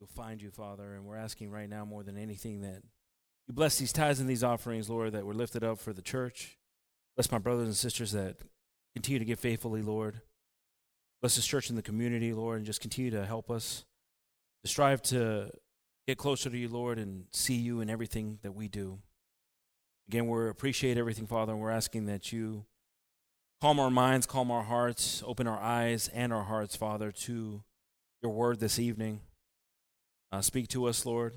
you'll find you, Father. And we're asking right now more than anything that you bless these tithes and these offerings, Lord, that were lifted up for the church. Bless my brothers and sisters that continue to give faithfully, Lord. Bless this church and the community, Lord, and just continue to help us to strive to get closer to you, Lord, and see you in everything that we do. Again, we appreciate everything, Father, and we're asking that you calm our minds, calm our hearts, open our eyes and our hearts, Father, to your word this evening. Uh, speak to us, Lord.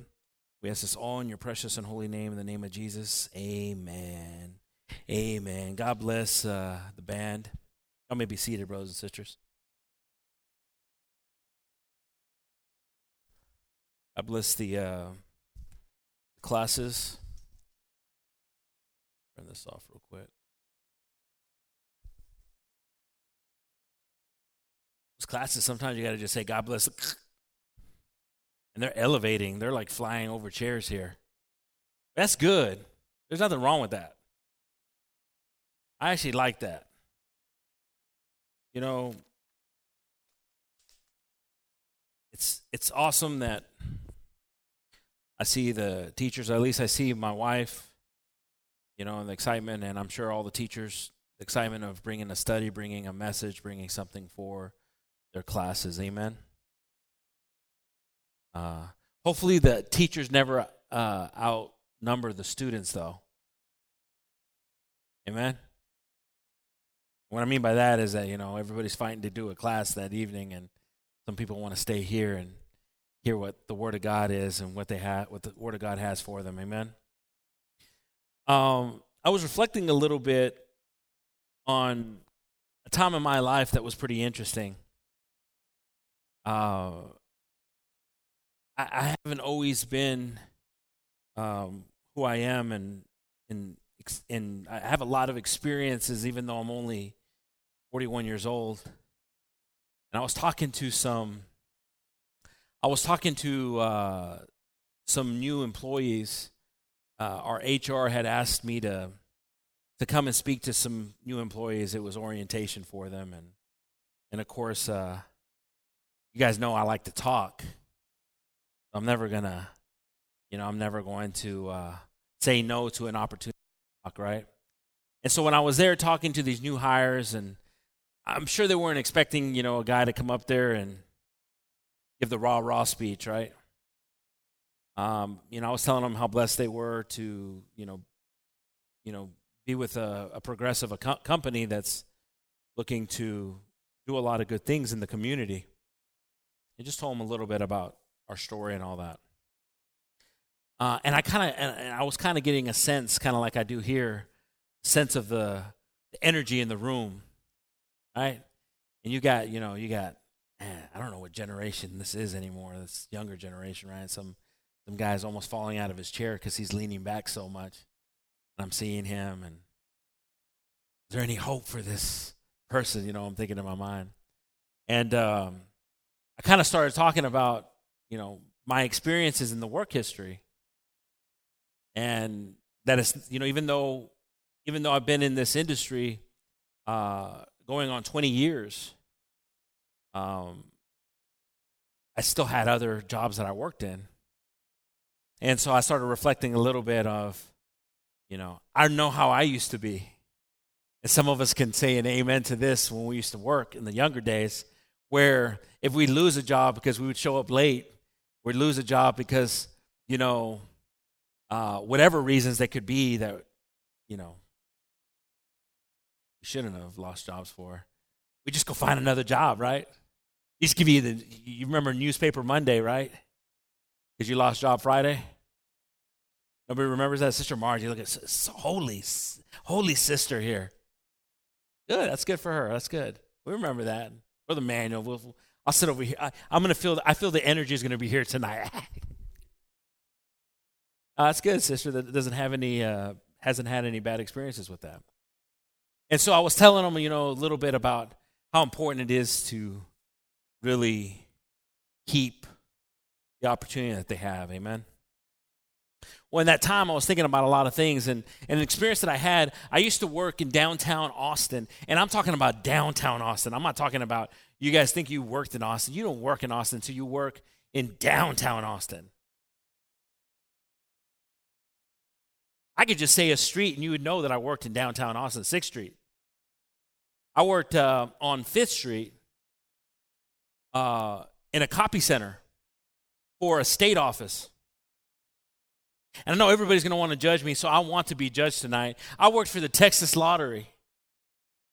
We ask this all in your precious and holy name, in the name of Jesus. Amen. Amen. God bless uh, the band. Y'all may be seated, brothers and sisters. God bless the uh, classes. Turn this off real quick. Those classes, sometimes you got to just say, God bless. And they're elevating. They're like flying over chairs here. That's good. There's nothing wrong with that. I actually like that. You know, it's it's awesome that I see the teachers, at least I see my wife, you know, and the excitement, and I'm sure all the teachers, the excitement of bringing a study, bringing a message, bringing something for their classes. Amen. Uh, hopefully, the teachers never uh, outnumber the students, though. Amen. What I mean by that is that you know everybody's fighting to do a class that evening, and some people want to stay here and hear what the Word of God is and what they have, what the Word of God has for them. Amen. Um, I was reflecting a little bit on a time in my life that was pretty interesting. Uh, I, I haven't always been um, who I am, and and and I have a lot of experiences, even though I'm only 41 years old. And I was talking to some, I was talking to uh, some new employees. Uh, our HR had asked me to to come and speak to some new employees. It was orientation for them, and and of course, uh, you guys know I like to talk. I'm never gonna, you know, I'm never going to uh, say no to an opportunity to talk, right? And so when I was there talking to these new hires, and I'm sure they weren't expecting, you know, a guy to come up there and give the rah rah speech, right? Um, you know, I was telling them how blessed they were to, you know, you know, be with a, a progressive a co- company that's looking to do a lot of good things in the community. I just told them a little bit about our story and all that. Uh, and I kind of, and I was kind of getting a sense, kind of like I do here, sense of the, the energy in the room, right? And you got, you know, you got, man, I don't know what generation this is anymore. This younger generation, right? Some, some guy's almost falling out of his chair because he's leaning back so much. And I'm seeing him, and is there any hope for this person? You know, I'm thinking in my mind, and um, I kind of started talking about you know my experiences in the work history. And that is you know even though even though i've been in this industry uh, going on 20 years um, i still had other jobs that i worked in. And so i started reflecting a little bit of you know i know how i used to be. And some of us can say an amen to this when we used to work in the younger days where if we lose a job because we would show up late, we'd lose a job because, you know, uh, whatever reasons they could be that, you know, we shouldn't have lost jobs for. We just go find another job, right? Just give you the, you remember newspaper Monday, right? Because you lost job Friday. Nobody remembers that, Sister Margie. Look at holy, holy sister here. Good, that's good for her. That's good. We remember that. Brother Manuel, we'll, I'll sit over here. I, am to feel, I feel the energy is to be here tonight. uh, that's good, sister, that doesn't have any, uh, hasn't had any bad experiences with that. And so I was telling them, you know, a little bit about how important it is to really keep the opportunity that they have. Amen. Well, in that time, I was thinking about a lot of things, and, and an experience that I had. I used to work in downtown Austin, and I'm talking about downtown Austin. I'm not talking about You guys think you worked in Austin. You don't work in Austin until you work in downtown Austin. I could just say a street and you would know that I worked in downtown Austin, 6th Street. I worked uh, on 5th Street uh, in a copy center for a state office. And I know everybody's going to want to judge me, so I want to be judged tonight. I worked for the Texas Lottery.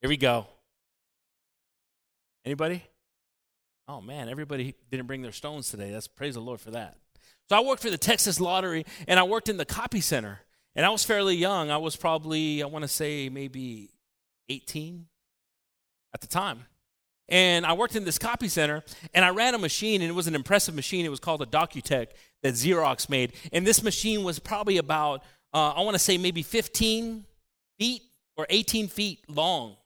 Here we go. Anybody? Oh man, everybody didn't bring their stones today. That's praise the Lord for that. So I worked for the Texas Lottery and I worked in the copy center. And I was fairly young. I was probably, I want to say maybe 18 at the time. And I worked in this copy center and I ran a machine and it was an impressive machine. It was called a Docutech that Xerox made. And this machine was probably about, uh, I want to say maybe 15 feet or 18 feet long.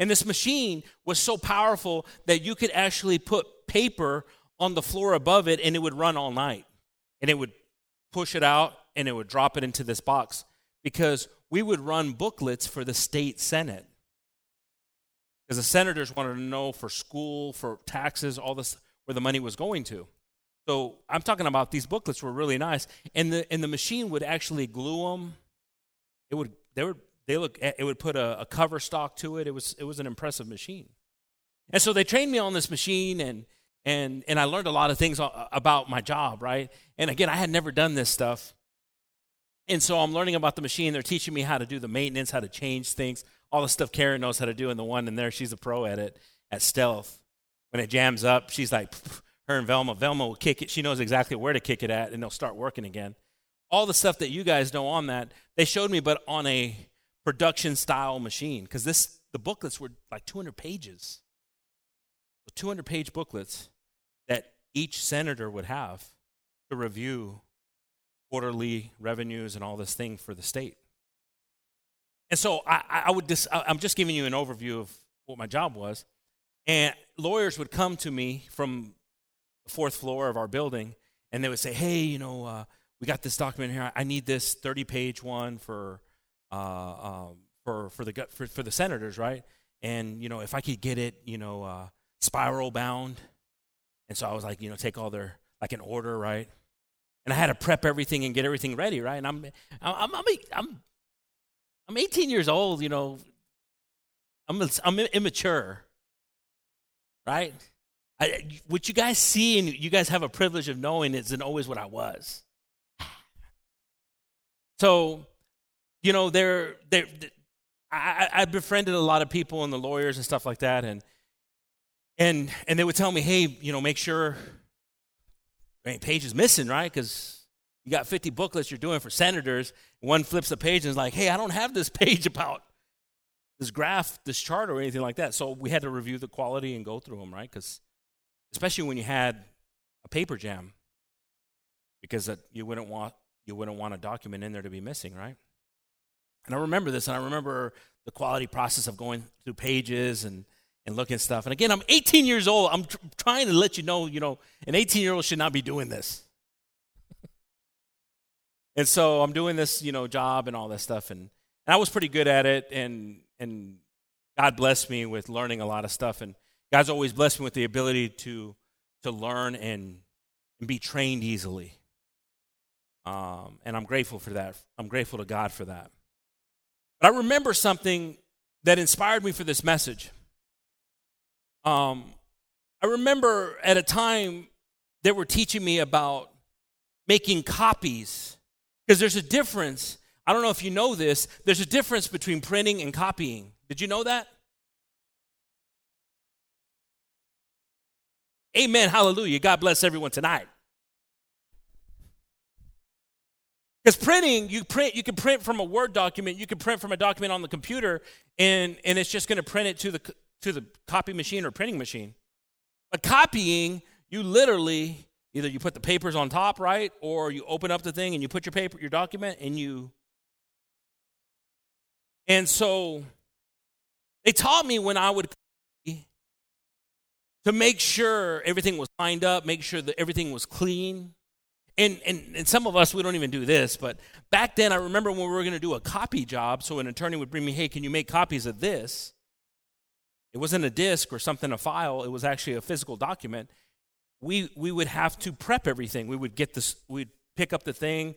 And this machine was so powerful that you could actually put paper on the floor above it and it would run all night. And it would push it out and it would drop it into this box because we would run booklets for the state senate. Because the senators wanted to know for school, for taxes, all this, where the money was going to. So I'm talking about these booklets were really nice, and the and the machine would actually glue them. It would they would they look eh, it would put a, a cover stock to it. It was it was an impressive machine, and so they trained me on this machine, and and and I learned a lot of things about my job, right? And again, I had never done this stuff, and so I'm learning about the machine. They're teaching me how to do the maintenance, how to change things, all the stuff Karen knows how to do. And the one in there, she's a pro at it, at stealth. When it jams up, she's like, her and Velma, Velma will kick it. She knows exactly where to kick it at, and they'll start working again. All the stuff that you guys know on that, they showed me, but on a production style machine, because this the booklets were like 200 pages. 200 page booklets that each senator would have to review quarterly revenues and all this thing for the state. And so I, I would just, I'm just giving you an overview of what my job was. And lawyers would come to me from the fourth floor of our building and they would say, hey, you know, uh, we got this document here. I need this 30 page one for, um, for, for, the, for, for the senators, right? And, you know, if I could get it, you know, uh, spiral bound. And so I was like, you know, take all their, like an order, right? and I had to prep everything and get everything ready, right? And I'm, I'm, I'm, I'm, I'm 18 years old, you know. I'm, I'm immature, right? I, what you guys see and you guys have a privilege of knowing isn't always what I was. So, you know, they're, they're, I, I befriended a lot of people and the lawyers and stuff like that, and and and they would tell me, hey, you know, make sure I mean, page is missing, right? Because you got 50 booklets you're doing for senators. One flips a page and is like, hey, I don't have this page about this graph, this chart, or anything like that. So we had to review the quality and go through them, right? Because especially when you had a paper jam, because uh, you wouldn't want you wouldn't want a document in there to be missing, right? And I remember this, and I remember the quality process of going through pages and and looking at stuff. And again, I'm 18 years old. I'm tr- trying to let you know, you know, an 18 year old should not be doing this. and so I'm doing this, you know, job and all that stuff. And, and I was pretty good at it. And, and God blessed me with learning a lot of stuff. And God's always blessed me with the ability to, to learn and, and be trained easily. Um, and I'm grateful for that. I'm grateful to God for that. But I remember something that inspired me for this message. Um, I remember at a time they were teaching me about making copies because there's a difference. I don't know if you know this, there's a difference between printing and copying. Did you know that? Amen. Hallelujah. God bless everyone tonight. Because printing, you print, you can print from a Word document, you can print from a document on the computer, and, and it's just going to print it to the to the copy machine or printing machine. But copying, you literally either you put the papers on top, right, or you open up the thing and you put your paper, your document, and you. And so they taught me when I would to make sure everything was lined up, make sure that everything was clean. And, and, and some of us, we don't even do this, but back then I remember when we were going to do a copy job, so an attorney would bring me, hey, can you make copies of this? it wasn't a disk or something, a file, it was actually a physical document. We, we would have to prep everything. We would get this, we'd pick up the thing,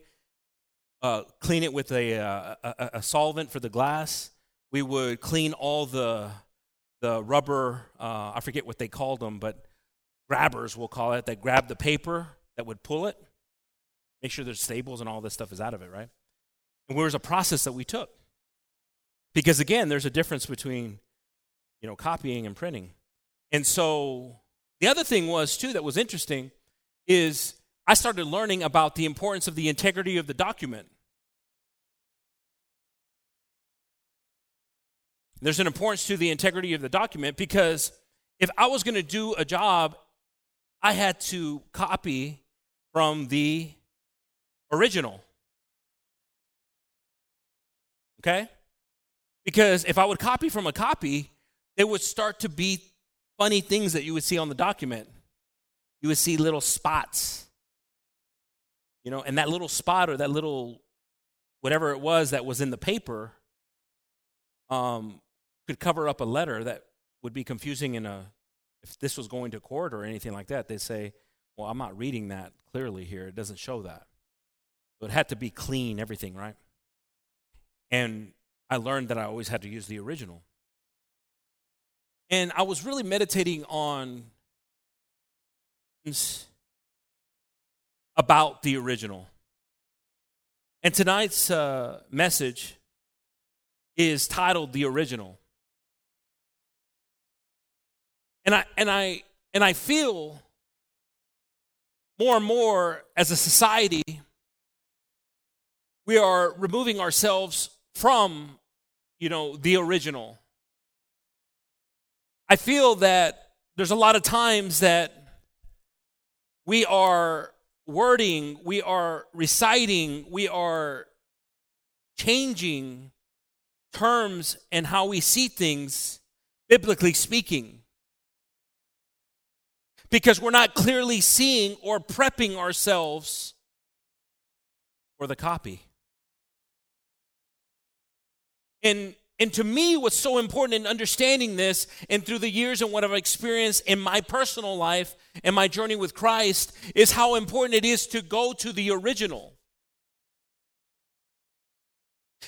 uh, clean it with a, uh, a, a, solvent for the glass. We would clean all the, the rubber, uh, I forget what they called them, but grabbers, we'll call it, that grab the paper that would pull it. Make sure there's stables and all this stuff is out of it, right? And there was a process that we took. Because again, there's a difference between, you know, copying and printing. And so the other thing was too that was interesting is I started learning about the importance of the integrity of the document. There's an importance to the integrity of the document because if I was going to do a job, I had to copy from the original. Okay? Because if I would copy from a copy, there would start to be funny things that you would see on the document. You would see little spots. You know, and that little spot or that little whatever it was that was in the paper um, could cover up a letter that would be confusing in a if this was going to court or anything like that. They say, "Well, I'm not reading that clearly here. It doesn't show that." It had to be clean, everything, right? And I learned that I always had to use the original. And I was really meditating on about the original. And tonight's uh, message is titled The Original. And I and I and I feel more and more as a society we are removing ourselves from you know the original. I feel that there's a lot of times that we are wording we are reciting we are changing terms and how we see things biblically speaking. Because we're not clearly seeing or prepping ourselves for the copy and and to me, what's so important in understanding this, and through the years and what I've experienced in my personal life and my journey with Christ, is how important it is to go to the original.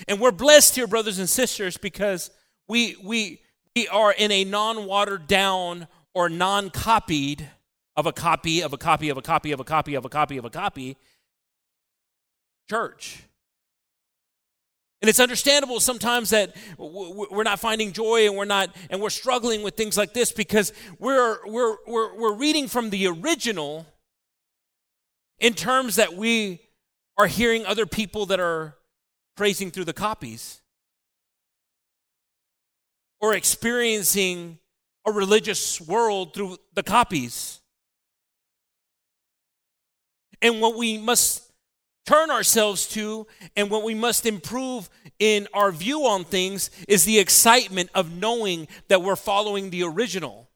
And we're blessed here, brothers and sisters, because we, we, we are in a non watered down or non copied of a copy of a copy of a copy of a copy of a copy of a copy church. And it's understandable sometimes that we're not finding joy and we're not and we're struggling with things like this because we're we're we're, we're reading from the original in terms that we are hearing other people that are praising through the copies or experiencing a religious world through the copies. And what we must turn ourselves to and what we must improve in our view on things is the excitement of knowing that we're following the original.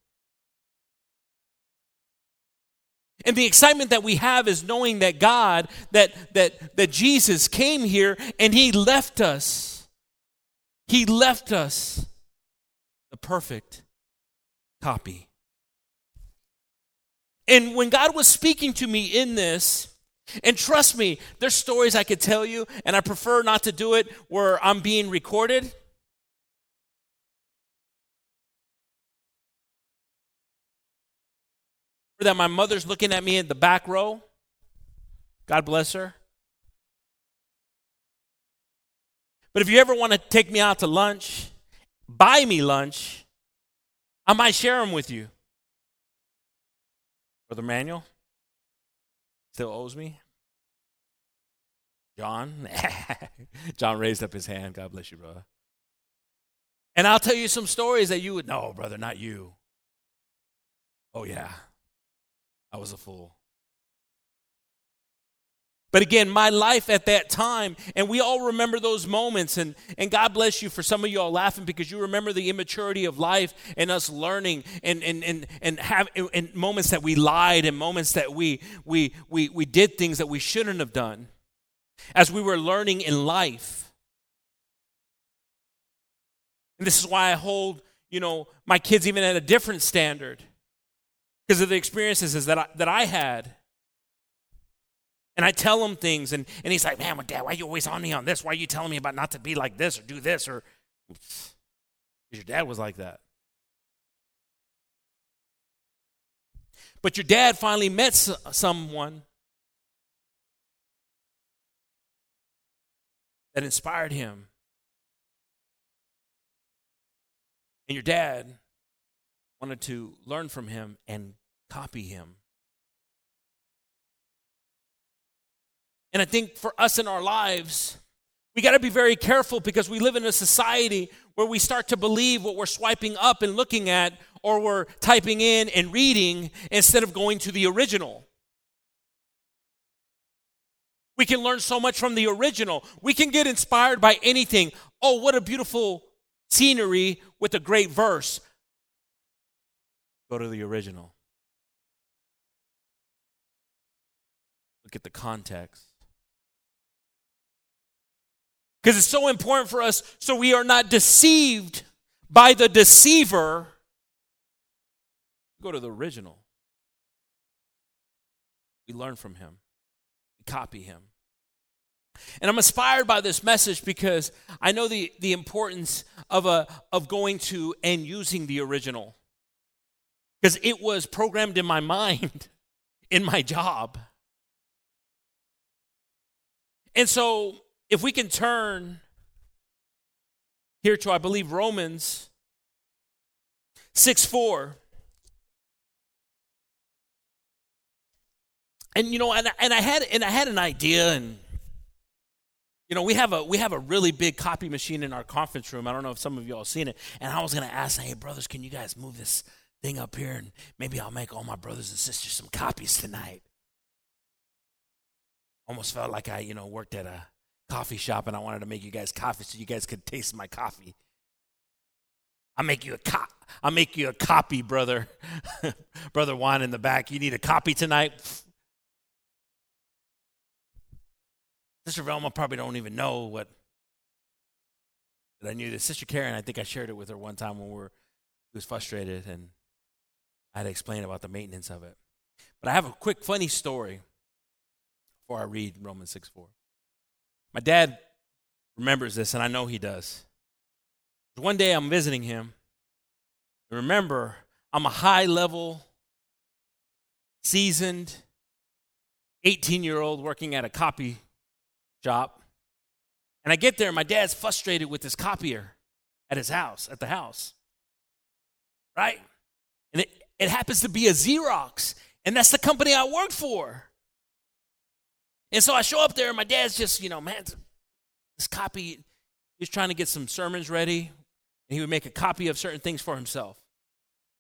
And the excitement that we have is knowing that God, that, that, that Jesus came here and He left us. He left us the perfect copy. And when God was speaking to me in this, and trust me, there's stories I could tell you, and I prefer not to do it where I'm being recorded. Or that my mother's looking at me in the back row. God bless her. But if you ever want to take me out to lunch, buy me lunch, I might share them with you. Brother Manuel? Still owes me? John? John raised up his hand. God bless you, brother. And I'll tell you some stories that you would know, brother, not you. Oh, yeah. I was a fool. But again, my life at that time, and we all remember those moments, and, and God bless you for some of you all laughing because you remember the immaturity of life and us learning and and and, and have and moments that we lied and moments that we we we we did things that we shouldn't have done as we were learning in life. And this is why I hold you know, my kids even at a different standard because of the experiences that I, that I had. And I tell him things, and, and he's like, Man, well, Dad, why are you always on me on this? Why are you telling me about not to be like this or do this? Or because your dad was like that. But your dad finally met someone that inspired him. And your dad wanted to learn from him and copy him. And I think for us in our lives, we got to be very careful because we live in a society where we start to believe what we're swiping up and looking at or we're typing in and reading instead of going to the original. We can learn so much from the original. We can get inspired by anything. Oh, what a beautiful scenery with a great verse. Go to the original. Look at the context. Because it's so important for us so we are not deceived by the deceiver. Go to the original. We learn from him, we copy him. And I'm inspired by this message because I know the, the importance of, a, of going to and using the original. Because it was programmed in my mind, in my job. And so if we can turn here to, I believe, Romans 6 4. And you know, and, and I had and I had an idea, and you know, we have a we have a really big copy machine in our conference room. I don't know if some of y'all seen it. And I was gonna ask, hey brothers, can you guys move this thing up here and maybe I'll make all my brothers and sisters some copies tonight. Almost felt like I, you know, worked at a coffee shop and I wanted to make you guys coffee so you guys could taste my coffee. I'll make you a cop. I'll make you a copy, brother. brother Juan in the back. You need a copy tonight? Sister Velma probably don't even know what that I knew this. Sister Karen, I think I shared it with her one time when we were she was frustrated and I had to explain about the maintenance of it. But I have a quick funny story before I read Romans 6 4. My dad remembers this, and I know he does. One day I'm visiting him. Remember, I'm a high level, seasoned 18 year old working at a copy shop. And I get there, and my dad's frustrated with his copier at his house, at the house. Right? And it, it happens to be a Xerox, and that's the company I work for. And so I show up there, and my dad's just, you know, man, this copy, he was trying to get some sermons ready, and he would make a copy of certain things for himself.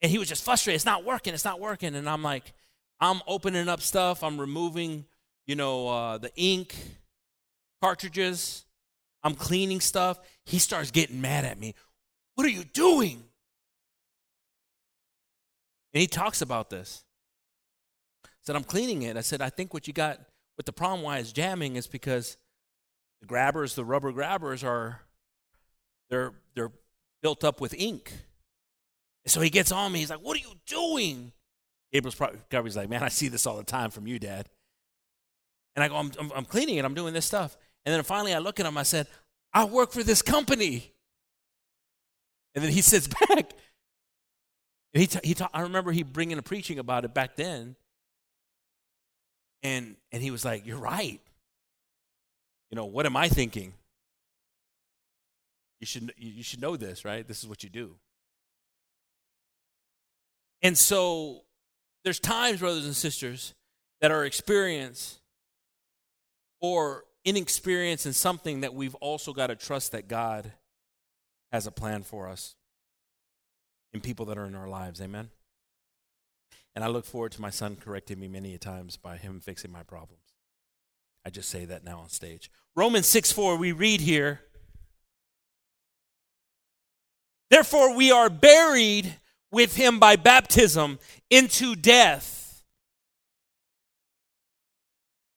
And he was just frustrated. It's not working. It's not working. And I'm like, I'm opening up stuff. I'm removing, you know, uh, the ink cartridges. I'm cleaning stuff. He starts getting mad at me. What are you doing? And he talks about this. I said, I'm cleaning it. I said, I think what you got but the problem why it's jamming is because the grabbers, the rubber grabbers, are they're they're built up with ink. And so he gets on me. He's like, "What are you doing?" Gabriel's probably like, "Man, I see this all the time from you, Dad." And I go, I'm, I'm, I'm cleaning it. I'm doing this stuff." And then finally, I look at him. I said, "I work for this company." And then he sits back. And he, t- he I remember he bringing a preaching about it back then. And and he was like, "You're right. You know, what am I thinking? You should you should know this, right? This is what you do." And so there's times, brothers and sisters, that our experience or inexperience in something that we've also got to trust that God has a plan for us in people that are in our lives. Amen. And I look forward to my son correcting me many times by him fixing my problems. I just say that now on stage. Romans 6 4, we read here. Therefore, we are buried with him by baptism into death.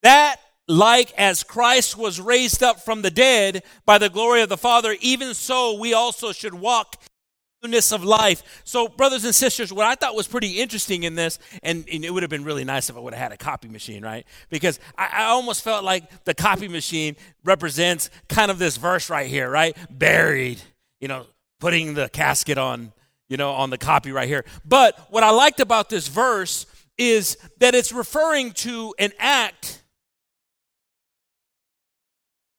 That, like as Christ was raised up from the dead by the glory of the Father, even so we also should walk newness of life. So, brothers and sisters, what I thought was pretty interesting in this, and, and, it would have been really nice if I would have had a copy machine, right? Because I, I, almost felt like the copy machine represents kind of this verse right here, right? Buried, you know, putting the casket on, you know, on the copy right here. But what I liked about this verse is that it's referring to an act.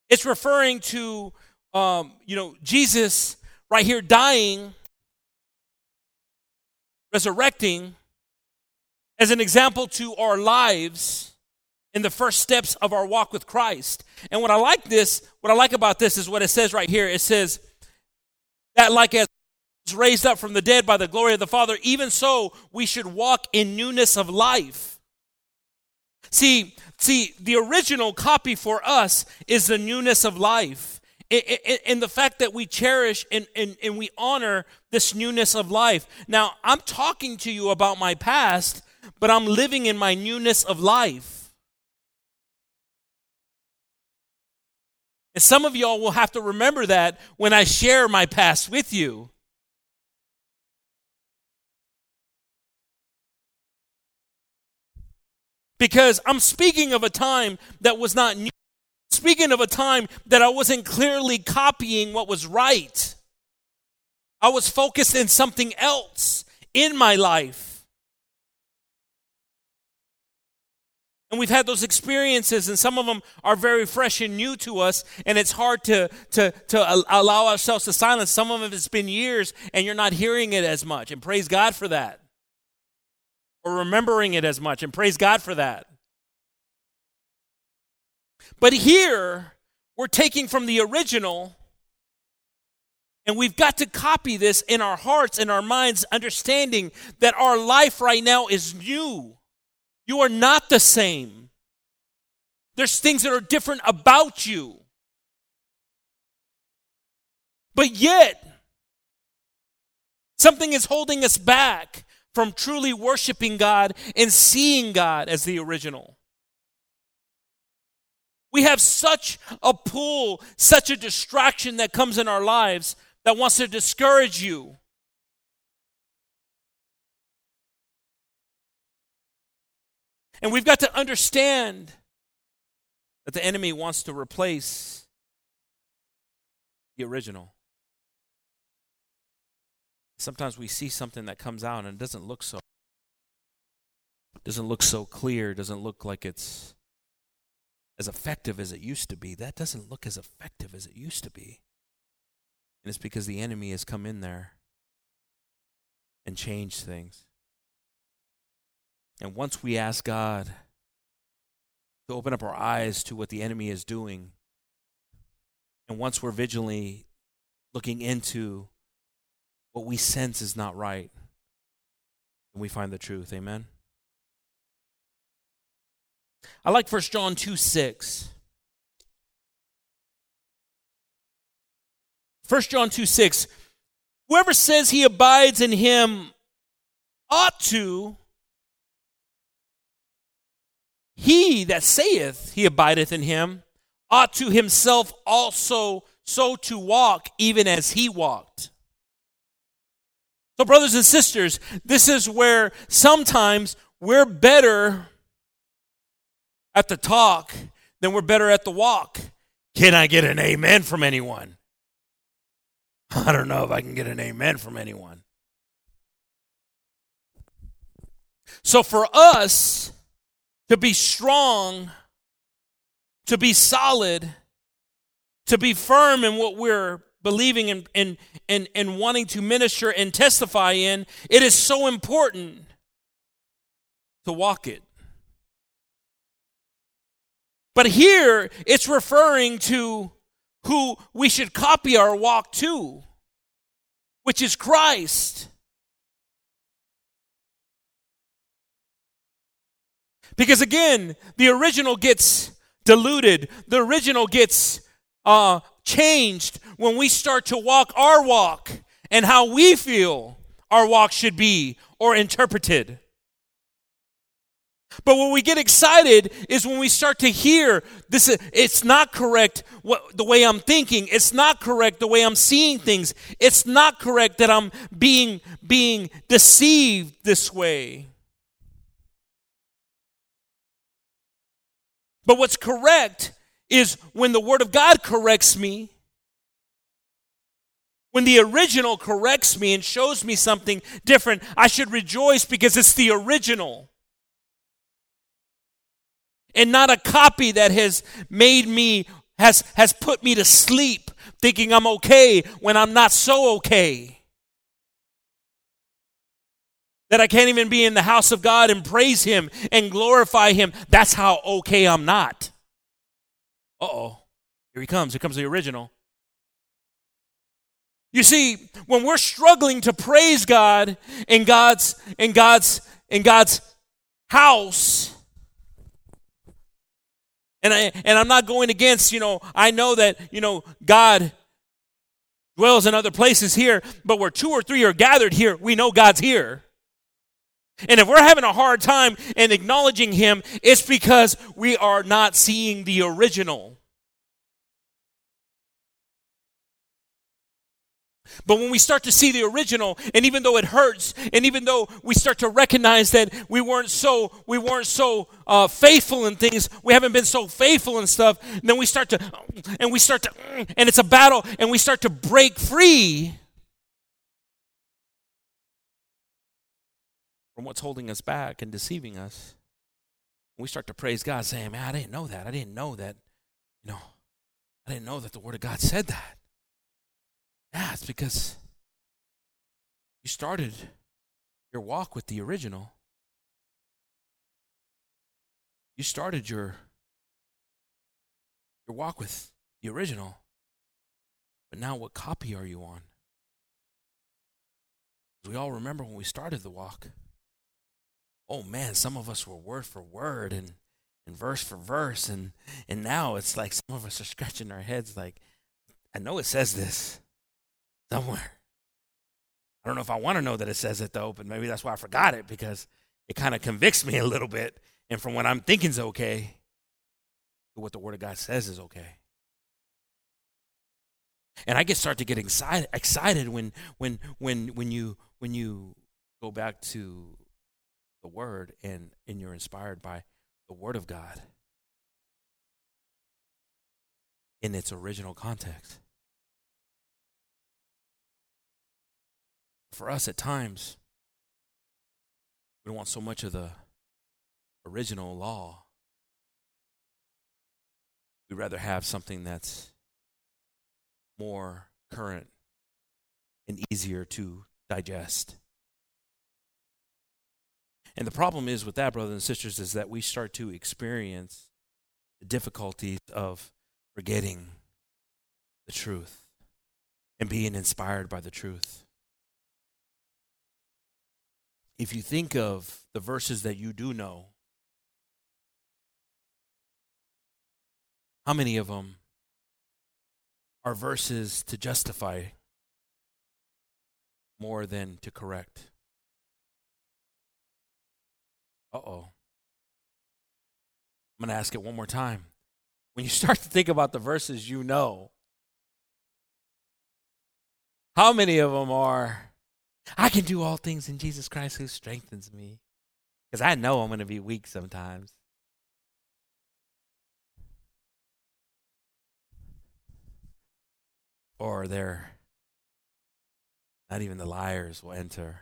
It's referring to, um, you know, Jesus right here dying resurrecting as an example to our lives in the first steps of our walk with Christ. And what I like this, what I like about this is what it says right here. It says that like as raised up from the dead by the glory of the Father, even so we should walk in newness of life. See, see, the original copy for us is the newness of life and the fact that we cherish and, and, and we honor this newness of life. Now, I'm talking to you about my past, but I'm living in my newness of life. And some of y'all will have to remember that when I share my past with you. Because I'm speaking of a time that was not new Speaking of a time that I wasn't clearly copying what was right, I was focused in something else in my life. And we've had those experiences, and some of them are very fresh and new to us, and it's hard to, to, to allow ourselves to silence. Some of them it has been years, and you're not hearing it as much, and praise God for that. Or remembering it as much, and praise God for that. But here, we're taking from the original, and we've got to copy this in our hearts and our minds, understanding that our life right now is new. You are not the same. There's things that are different about you. But yet, something is holding us back from truly worshiping God and seeing God as the original. We have such a pull, such a distraction that comes in our lives that wants to discourage you. And we've got to understand that the enemy wants to replace the original. Sometimes we see something that comes out and it doesn't look so doesn't look so clear, doesn't look like it's as effective as it used to be. That doesn't look as effective as it used to be. And it's because the enemy has come in there and changed things. And once we ask God to open up our eyes to what the enemy is doing, and once we're vigilantly looking into what we sense is not right, then we find the truth. Amen. I like 1 John 2 6. 1 John 2 6. Whoever says he abides in him ought to, he that saith he abideth in him ought to himself also so to walk, even as he walked. So, brothers and sisters, this is where sometimes we're better at the talk, then we're better at the walk. Can I get an amen from anyone? I don't know if I can get an amen from anyone. So, for us to be strong, to be solid, to be firm in what we're believing and, and, and, and wanting to minister and testify in, it is so important to walk it. But here it's referring to who we should copy our walk to, which is Christ. Because again, the original gets diluted, the original gets uh, changed when we start to walk our walk and how we feel our walk should be or interpreted. But when we get excited is when we start to hear this it's not correct what, the way I'm thinking. It's not correct the way I'm seeing things. It's not correct that I'm being being deceived this way. But what's correct is when the word of God corrects me when the original corrects me and shows me something different, I should rejoice because it's the original. And not a copy that has made me, has, has put me to sleep thinking I'm okay when I'm not so okay. That I can't even be in the house of God and praise Him and glorify Him. That's how okay I'm not. Uh oh. Here he comes. Here comes the original. You see, when we're struggling to praise God in God's in God's in God's house, and I and I'm not going against, you know, I know that, you know, God dwells in other places here, but where two or three are gathered here, we know God's here. And if we're having a hard time in acknowledging him, it's because we are not seeing the original. But when we start to see the original, and even though it hurts, and even though we start to recognize that we weren't so we weren't so uh, faithful in things, we haven't been so faithful and stuff, and then we start to and we start to and it's a battle, and we start to break free from what's holding us back and deceiving us. We start to praise God, saying, "Man, I didn't know that. I didn't know that. You know, I didn't know that the Word of God said that." Yeah, it's because you started your walk with the original. You started your your walk with the original. But now what copy are you on? We all remember when we started the walk. Oh man, some of us were word for word and, and verse for verse and and now it's like some of us are scratching our heads like I know it says this somewhere. I don't know if I want to know that it says it though, but maybe that's why I forgot it because it kind of convicts me a little bit. And from what I'm thinking is okay what the Word of God says is okay. And I get start to get excited excited when when when when you when you go back to the Word and and you're inspired by the Word of God in its original context. For us at times, we don't want so much of the original law. We'd rather have something that's more current and easier to digest. And the problem is with that, brothers and sisters, is that we start to experience the difficulties of forgetting the truth and being inspired by the truth if you think of the verses that you do know, how many of them are verses to justify more than to correct? Uh oh. I'm going to ask it one more time. When you start to think about the verses you know, how many of them are I can do all things in Jesus Christ who strengthens me. Because I know I'm going to be weak sometimes. Or they're not even the liars will enter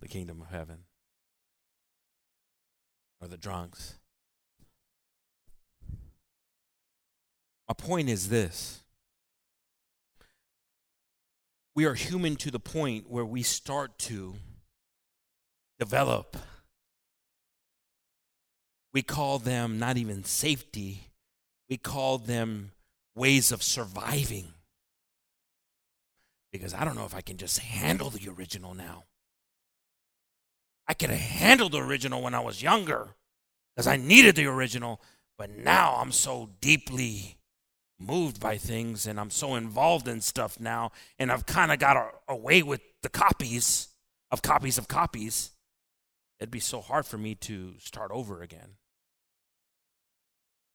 the kingdom of heaven. Or the drunks. My point is this we are human to the point where we start to develop. We call them not even safety, we call them ways of surviving. Because I don't know if I can just handle the original now. I could have handled the original when I was younger because I needed the original, but now I'm so deeply moved by things and I'm so involved in stuff now and I've kind of got away with the copies of copies of copies it'd be so hard for me to start over again.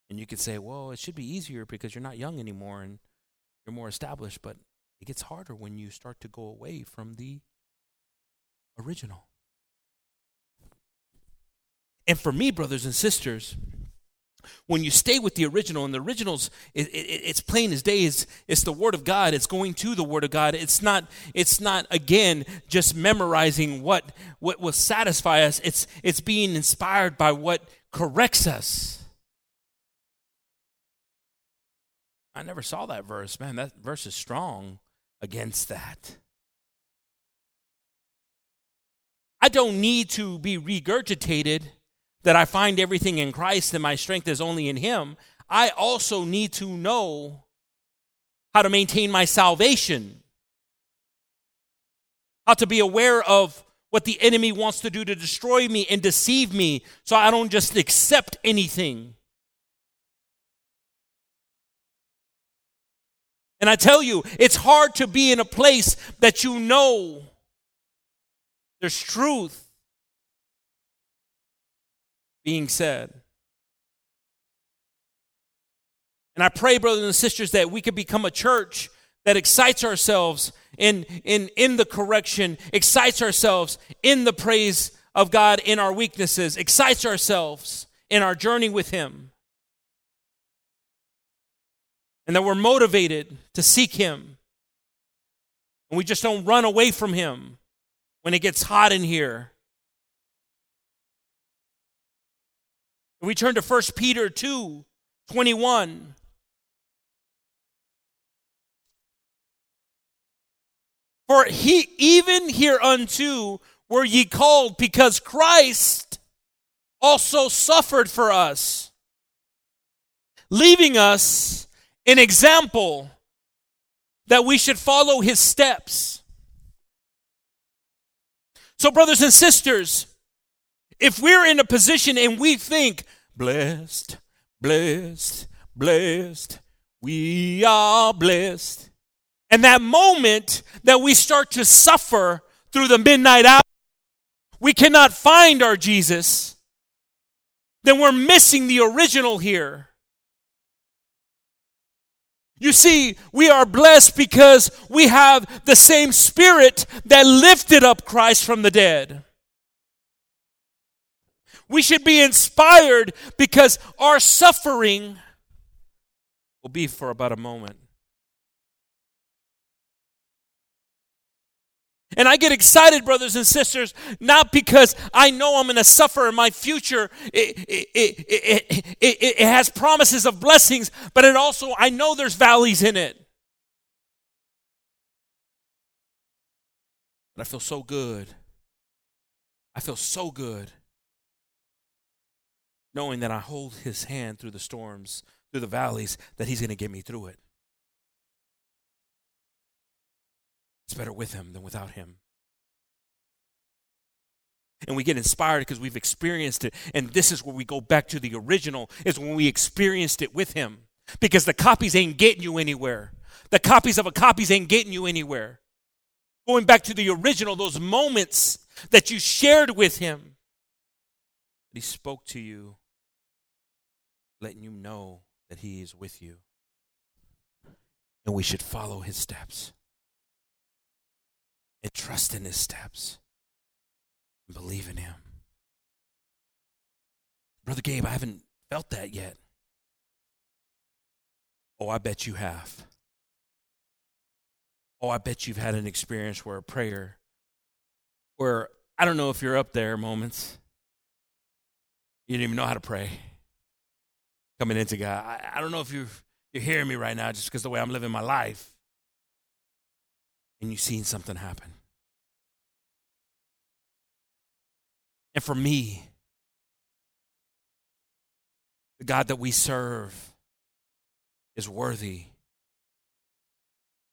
And you could say, well, it should be easier because you're not young anymore and you're more established, but it gets harder when you start to go away from the original. And for me, brothers and sisters, when you stay with the original, and the originals, it, it, it's plain as day. It's, it's the Word of God. It's going to the Word of God. It's not. It's not again just memorizing what what will satisfy us. It's it's being inspired by what corrects us. I never saw that verse. Man, that verse is strong against that. I don't need to be regurgitated that I find everything in Christ and my strength is only in Him. I also need to know how to maintain my salvation, how to be aware of what the enemy wants to do to destroy me and deceive me so I don't just accept anything. And I tell you, it's hard to be in a place that you know there's truth being said. And I pray, brothers and sisters, that we could become a church that excites ourselves in, in, in the correction, excites ourselves in the praise of God in our weaknesses, excites ourselves in our journey with Him. And that we're motivated to seek Him. And we just don't run away from Him when it gets hot in here We turn to 1 Peter 2 21. For he even hereunto were ye called, because Christ also suffered for us, leaving us an example that we should follow his steps. So, brothers and sisters, if we're in a position and we think, blessed, blessed, blessed, we are blessed. And that moment that we start to suffer through the midnight hour, we cannot find our Jesus, then we're missing the original here. You see, we are blessed because we have the same spirit that lifted up Christ from the dead. We should be inspired because our suffering will be for about a moment. And I get excited, brothers and sisters, not because I know I'm going to suffer in my future. It, it, it, it, has promises of blessings, but it also, I know there's valleys in it. But I feel so good. I feel so good knowing that I hold his hand through the storms, through the valleys, that he's going to get me through it. It's better with him than without him. And we get inspired because we've experienced it. And this is where we go back to the original, is when we experienced it with him. Because the copies ain't getting you anywhere. The copies of a copies ain't getting you anywhere. Going back to the original, those moments that you shared with him. He spoke to you letting you know that He is with you. And we should follow His steps and trust in His steps and believe in Him. Brother Gabe, I haven't felt that yet. Oh, I bet you have. Oh, I bet you've had an experience where a prayer, where I don't know if you're up there moments, you didn't even know how to pray coming into God. I, I don't know if you're, you're hearing me right now just because the way I'm living my life. And you've seen something happen. And for me, the God that we serve is worthy,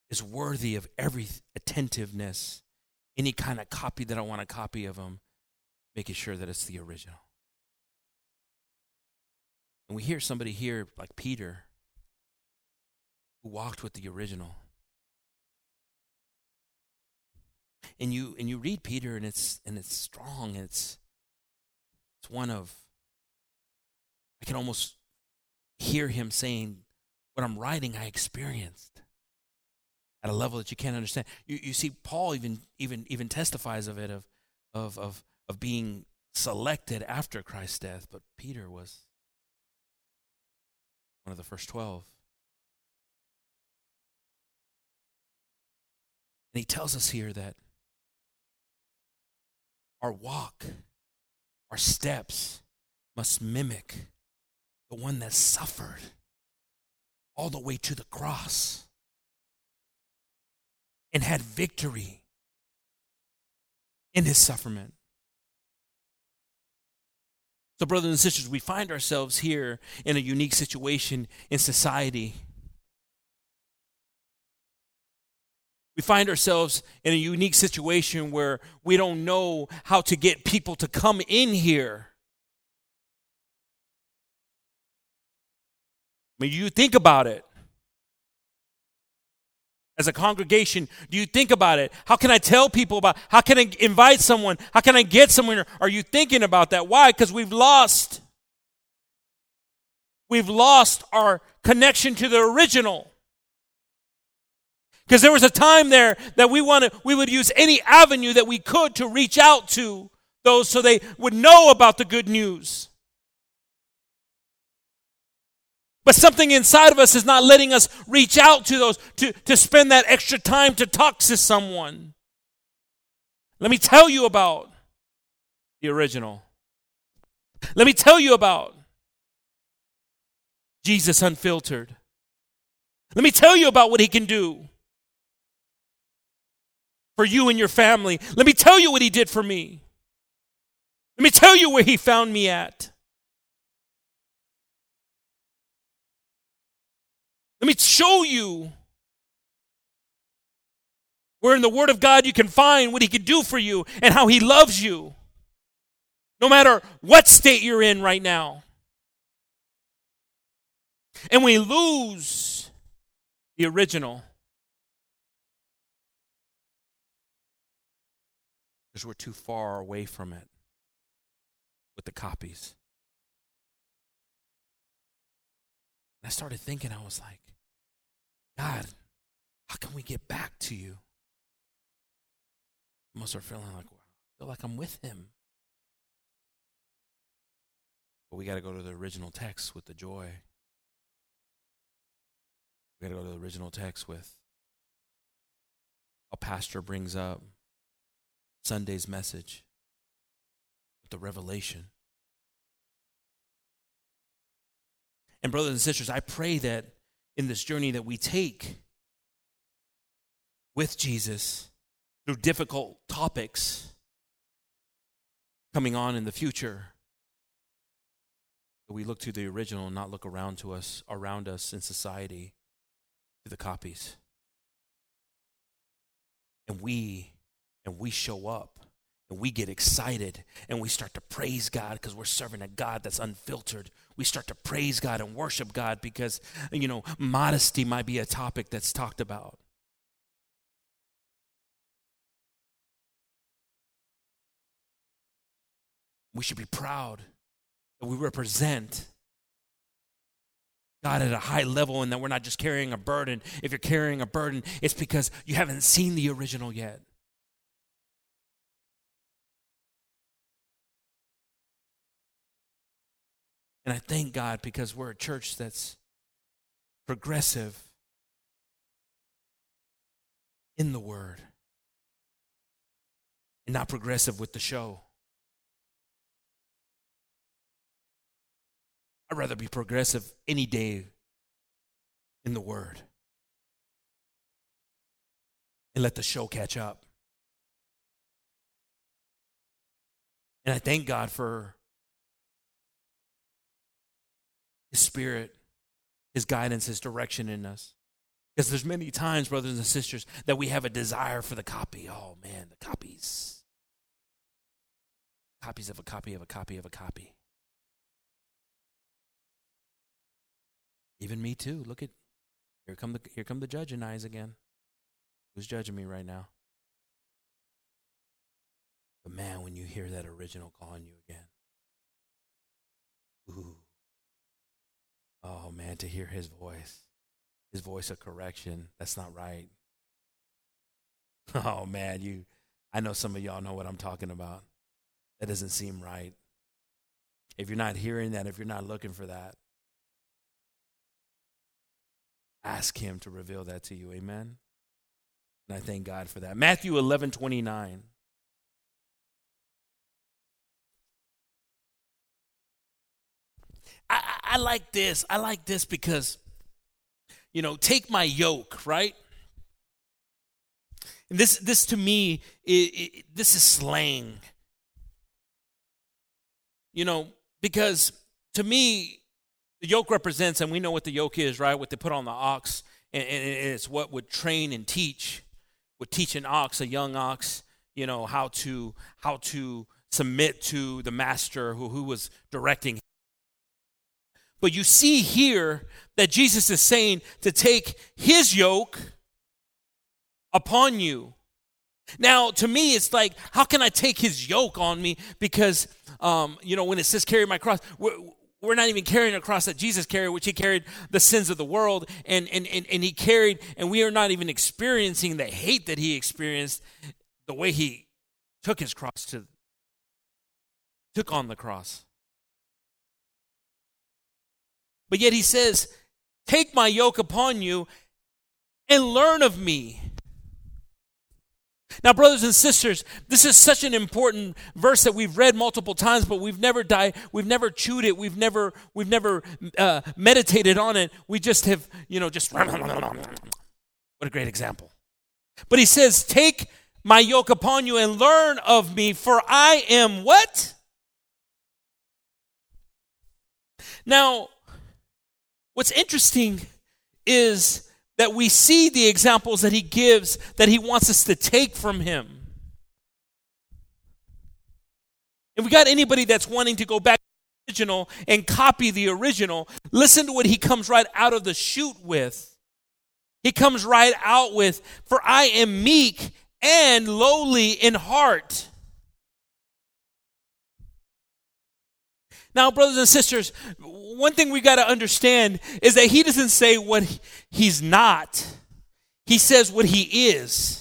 is worthy of every attentiveness, any kind of copy that I want to copy of him, making sure that it's the original. And we hear somebody here like Peter who walked with the original. And you and you read Peter and it's and it's strong, it's It's one of, I can almost hear him saying, What I'm writing, I experienced at a level that you can't understand. You, you see, Paul even, even, even testifies of it, of, of, of, of being selected after Christ's death, but Peter was one of the first 12. And he tells us here that our walk, our steps must mimic the one that suffered all the way to the cross and had victory in his sufferment. So, brothers and sisters, we find ourselves here in a unique situation in society. We find ourselves in a unique situation where we don't know how to get people to come in here. I mean, you think about it. As a congregation, do you think about it? How can I tell people about how can I invite someone? How can I get someone? Are you thinking about that? Why? Because we've lost. We've lost our connection to the original. Because there was a time there that we wanted, we would use any avenue that we could to reach out to those so they would know about the good news. But something inside of us is not letting us reach out to those, to, to spend that extra time to talk to someone. Let me tell you about the original. Let me tell you about Jesus unfiltered. Let me tell you about what he can do for you and your family. Let me tell you what he did for me. Let me tell you where he found me at. Let me show you where in the Word of God you can find what he can do for you and how he loves you. No matter what state you're in right now. And we lose the original. because we're too far away from it with the copies. I started thinking, I was like, God, how can we get back to you? I must start feeling like, wow, I feel like I'm with him. But we got to go to the original text with the joy. We got to go to the original text with a pastor brings up Sunday's message with the revelation. And, brothers and sisters, I pray that in this journey that we take with Jesus through difficult topics coming on in the future, we look to the original and not look around to us, around us in society, to the copies. And we and we show up and we get excited and we start to praise God because we're serving a God that's unfiltered. We start to praise God and worship God because, you know, modesty might be a topic that's talked about. We should be proud that we represent God at a high level and that we're not just carrying a burden. If you're carrying a burden, it's because you haven't seen the original yet. And I thank God because we're a church that's progressive in the Word and not progressive with the show. I'd rather be progressive any day in the Word and let the show catch up. And I thank God for His Spirit, His guidance, His direction in us. Because there's many times, brothers and sisters, that we have a desire for the copy. Oh man, the copies. Copies of a copy of a copy of a copy. Even me too. Look at here come the here come the judging eyes again. Who's judging me right now? But man, when you hear that original calling you again, Ooh. Oh man, to hear his voice, his voice of correction, that's not right. Oh man, you I know some of y'all know what I'm talking about. That doesn't seem right. If you're not hearing that, if you're not looking for that, ask him to reveal that to you. Amen. And I thank God for that. Matthew 11 29. I, like this. I like this because, you know, take my yoke, right? And this, this to me, it, it, this is slang. You know, because to me, the yoke represents, and we know what the yoke is, right? What they put on the ox, and, and it's what would train and teach, would teach an ox, a young ox, you know, how to how to submit to the master who, who was directing. But you see here that Jesus is saying to take his yoke upon you. Now, to me, it's like, how can I take his yoke on me? Because, um, you know, when it says carry my cross, we're, we're not even carrying a cross that Jesus carried, which he carried the sins of the world, and, and, and, and he carried, and we are not even experiencing the hate that he experienced the way he took his cross to, took on the cross. But yet he says, Take my yoke upon you and learn of me. Now, brothers and sisters, this is such an important verse that we've read multiple times, but we've never died, we've never chewed it, we've never, we've never uh, meditated on it. We just have, you know, just what a great example. But he says, "Take my yoke upon you and learn of me, for I am what." Now, what's interesting is that we see the examples that he gives that he wants us to take from him. If we got anybody that's wanting to go back to the original and copy the original, listen to what he comes right out of the chute with. He comes right out with, For I am meek and lowly in heart. Now, brothers and sisters, one thing we got to understand is that he doesn't say what he's not, he says what he is.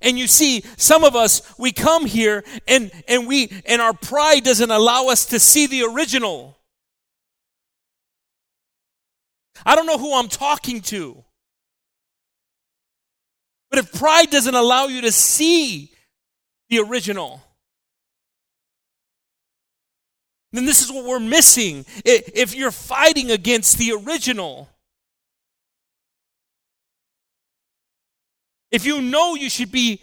And you see, some of us, we come here and, and we, and our pride doesn't allow us to see the original. I don't know who I'm talking to. But if pride doesn't allow you to see the original, then this is what we're missing. If you're fighting against the original, if you know you should be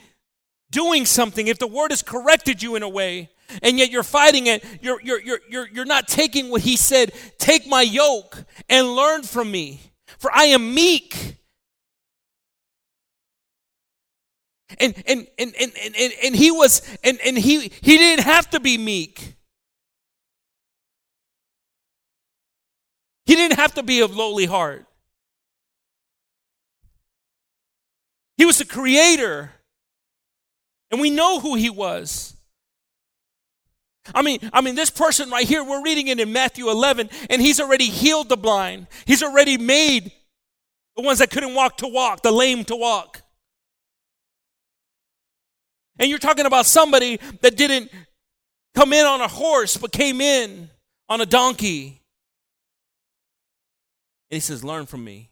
doing something, if the word has corrected you in a way, and yet you're fighting it, you're, you're, you're, you're, you're not taking what he said, take my yoke and learn from me, for I am meek. And, and, and, and, and, and he was, and, and he, he didn't have to be meek. He didn't have to be of lowly heart. He was the creator. And we know who he was. I mean, I mean, this person right here, we're reading it in Matthew 11, and he's already healed the blind. He's already made the ones that couldn't walk to walk, the lame to walk. And you're talking about somebody that didn't come in on a horse, but came in on a donkey. And he says, Learn from me.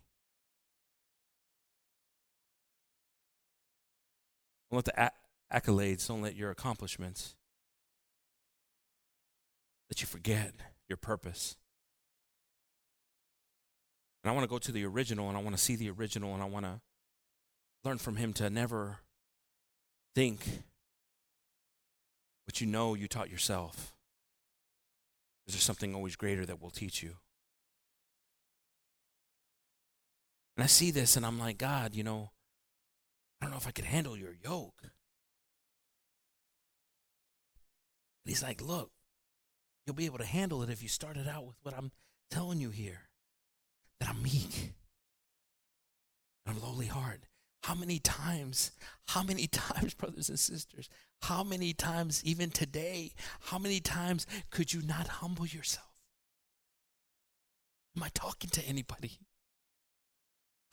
Don't let the accolades, don't let your accomplishments, that you forget your purpose. And I want to go to the original and I want to see the original and I want to learn from him to never think what you know you taught yourself. Because there's something always greater that will teach you. And I see this and I'm like, God, you know, I don't know if I could handle your yoke. And he's like, look, you'll be able to handle it if you started out with what I'm telling you here that I'm meek, I'm lowly heart. How many times, how many times, brothers and sisters, how many times, even today, how many times could you not humble yourself? Am I talking to anybody?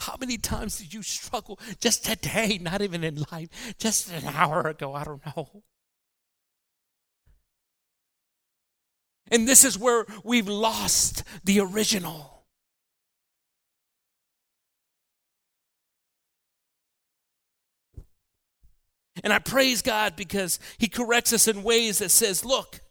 How many times did you struggle just today, not even in life, just an hour ago? I don't know. And this is where we've lost the original. And I praise God because He corrects us in ways that says, look,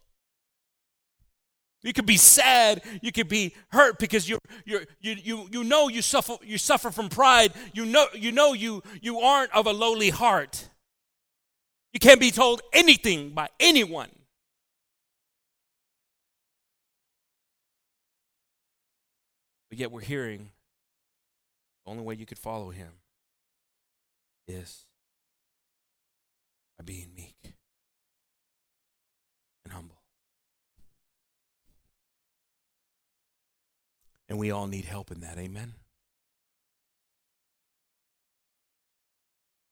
you could be sad, you could be hurt because you you you you know you suffer you suffer from pride. You know you know you you aren't of a lowly heart. You can't be told anything by anyone. But yet we're hearing the only way you could follow him is by being meek and humble. And we all need help in that. Amen.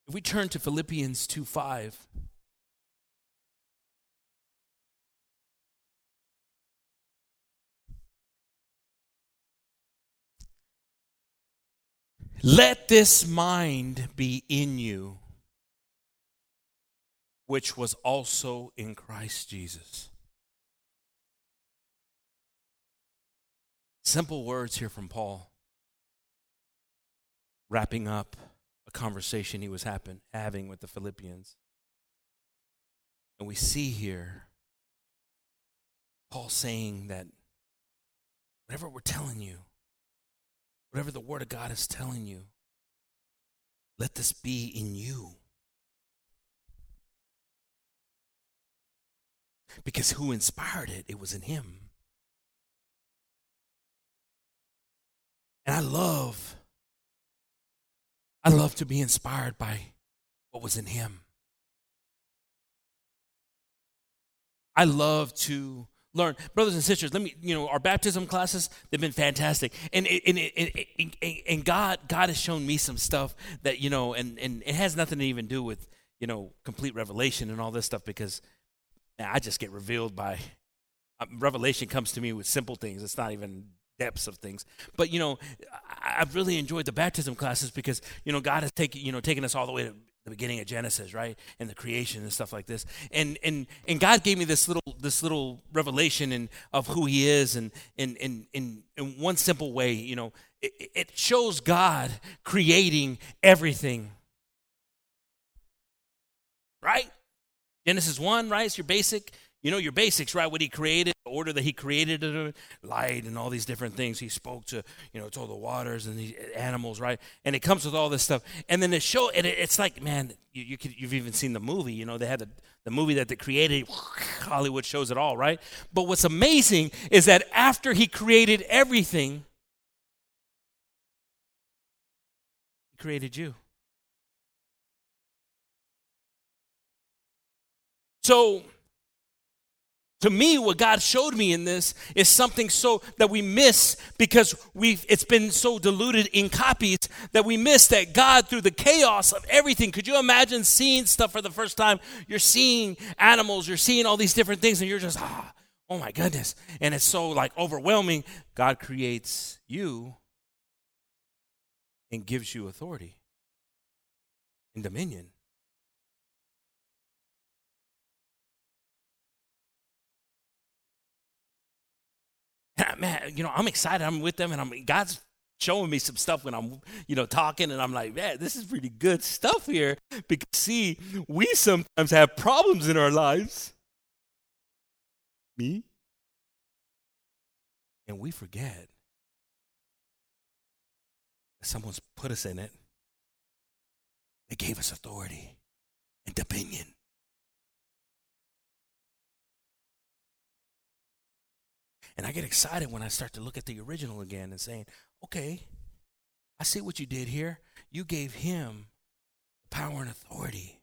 If we turn to Philippians 2 5. Let this mind be in you, which was also in Christ Jesus. Simple words here from Paul, wrapping up a conversation he was happen, having with the Philippians. And we see here Paul saying that whatever we're telling you, whatever the Word of God is telling you, let this be in you. Because who inspired it? It was in Him. And I love, I love to be inspired by what was in Him. I love to learn. Brothers and sisters, let me, you know, our baptism classes, they've been fantastic. And, and, and, and, and God, God has shown me some stuff that, you know, and, and it has nothing to even do with, you know, complete revelation and all this stuff because man, I just get revealed by, um, revelation comes to me with simple things. It's not even depths of things. But, you know, I've really enjoyed the baptism classes because, you know, God has taken, you know, taken us all the way to the beginning of Genesis, right? And the creation and stuff like this. And and and God gave me this little this little revelation and of who he is and in in in in one simple way, you know, it, it shows God creating everything. Right? Genesis 1, right? It's your basic you know your basics, right? What he created, the order that he created light and all these different things. He spoke to, you know, to all the waters and the animals, right? And it comes with all this stuff. And then it show, and it, it's like, man, you, you could, you've even seen the movie. You know, they had the, the movie that they created. Hollywood shows it all, right? But what's amazing is that after he created everything, he created you. So to me what god showed me in this is something so that we miss because we've it's been so diluted in copies that we miss that god through the chaos of everything could you imagine seeing stuff for the first time? You're seeing animals you're seeing all these different things and you're just ah oh my goodness. And it's so like overwhelming. God creates you and gives you authority and dominion man, you know, I'm excited. I'm with them, and I'm God's showing me some stuff when I'm, you know, talking, and I'm like, man, this is pretty good stuff here. Because see, we sometimes have problems in our lives. Me, and we forget that someone's put us in it. They gave us authority and dominion. And I get excited when I start to look at the original again and saying, okay, I see what you did here. You gave him power and authority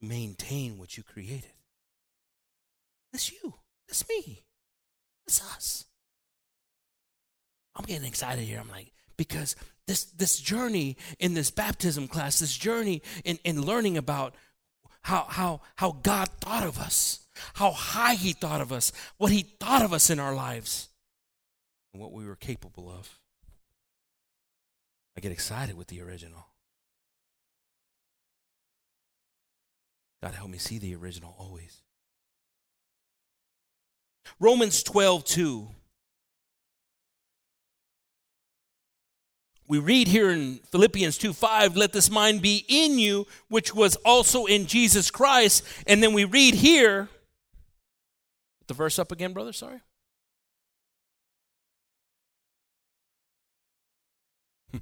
to maintain what you created. That's you. That's me. That's us. I'm getting excited here. I'm like, because this, this journey in this baptism class, this journey in, in learning about how, how, how God thought of us, how high He thought of us, what He thought of us in our lives, and what we were capable of. I get excited with the original. God, help me see the original always. Romans 12, 2. We read here in Philippians 2 5, let this mind be in you, which was also in Jesus Christ. And then we read here, the verse up again, brother, sorry.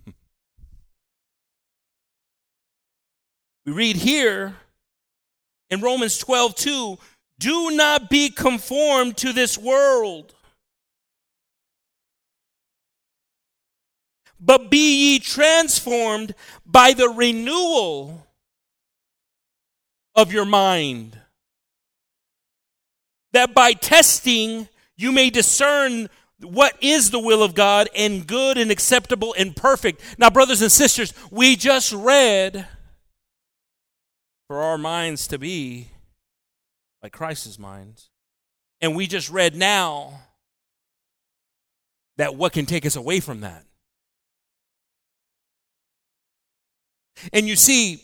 we read here in Romans 12 2, do not be conformed to this world but be ye transformed by the renewal of your mind. That by testing you may discern what is the will of God and good and acceptable and perfect. Now, brothers and sisters, we just read for our minds to be like Christ's minds. And we just read now that what can take us away from that. And you see,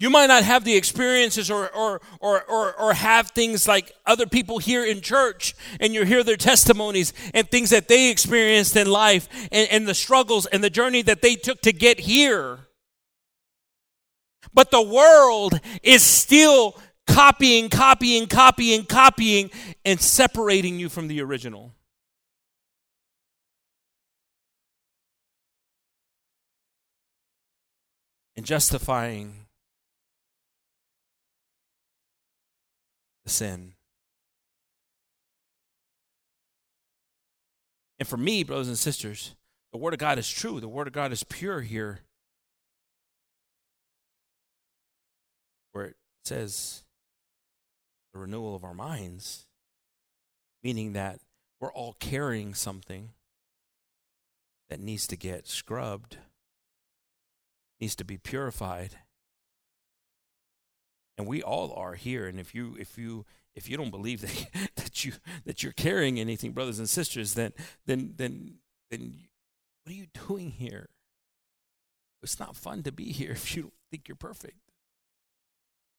you might not have the experiences or, or, or, or, or have things like other people here in church, and you hear their testimonies and things that they experienced in life and, and the struggles and the journey that they took to get here. But the world is still copying, copying, copying, copying, and separating you from the original. and justifying sin. And for me, brothers and sisters, the Word of God is true. The Word of God is pure here. Where it says the renewal of our minds, meaning that we're all carrying something that needs to get scrubbed needs to be purified. And we all are here. And if you if you if you don't believe that, that you that you're carrying anything, brothers and sisters, then then then then what are you doing here? It's not fun to be here if you don't think you're perfect.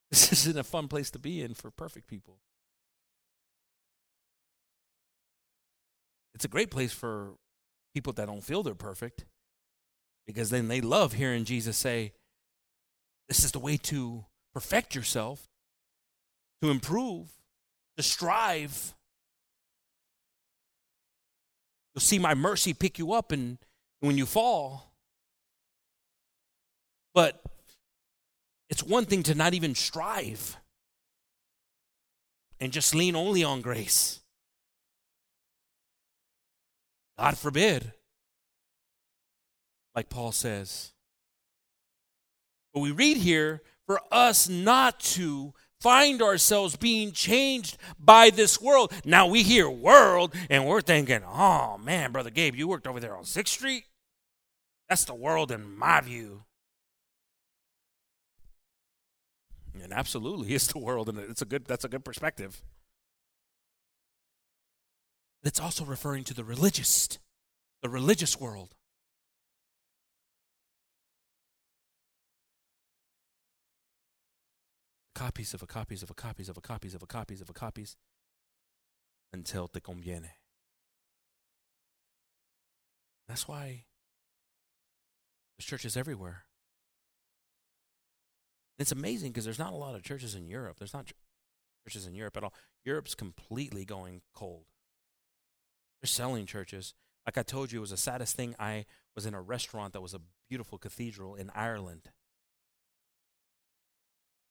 This isn't a fun place to be in for perfect people. It's a great place for people that don't feel they're perfect because then they love hearing Jesus say, This is the way to perfect yourself, to improve, to strive. You'll see my mercy pick you up and when you fall. But it's one thing to not even strive and just lean only on grace. God forbid like Paul says. But we read here for us not to find ourselves being changed by this world. Now we hear world and we're thinking, oh man, Brother Gabe, you worked over there on 6th Street? That's the world in my view. And absolutely it's the world, and it's a good that's a good perspective. It's also referring to the religious, the religious world. Copies of a copies of a copies of a copies of a copies of a copies until te conviene. That's why there's churches everywhere. It's amazing because there's not a lot of churches in Europe. There's not churches in Europe at all. Europe's completely going cold. They're selling churches. Like I told you, it was the saddest thing. I was in a restaurant that was a beautiful cathedral in Ireland.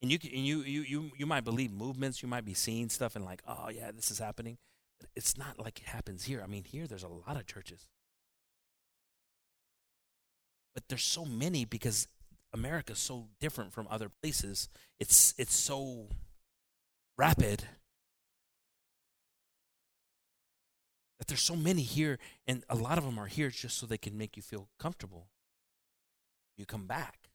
And you, and you, you, you, you might believe movements, you might be seeing stuff and like, oh, yeah, this is happening. But it's not like it happens here. I mean, here there's a lot of churches. But there's so many because America's so different from other places. It's, it's so rapid that there's so many here, and a lot of them are here just so they can make you feel comfortable. You come back.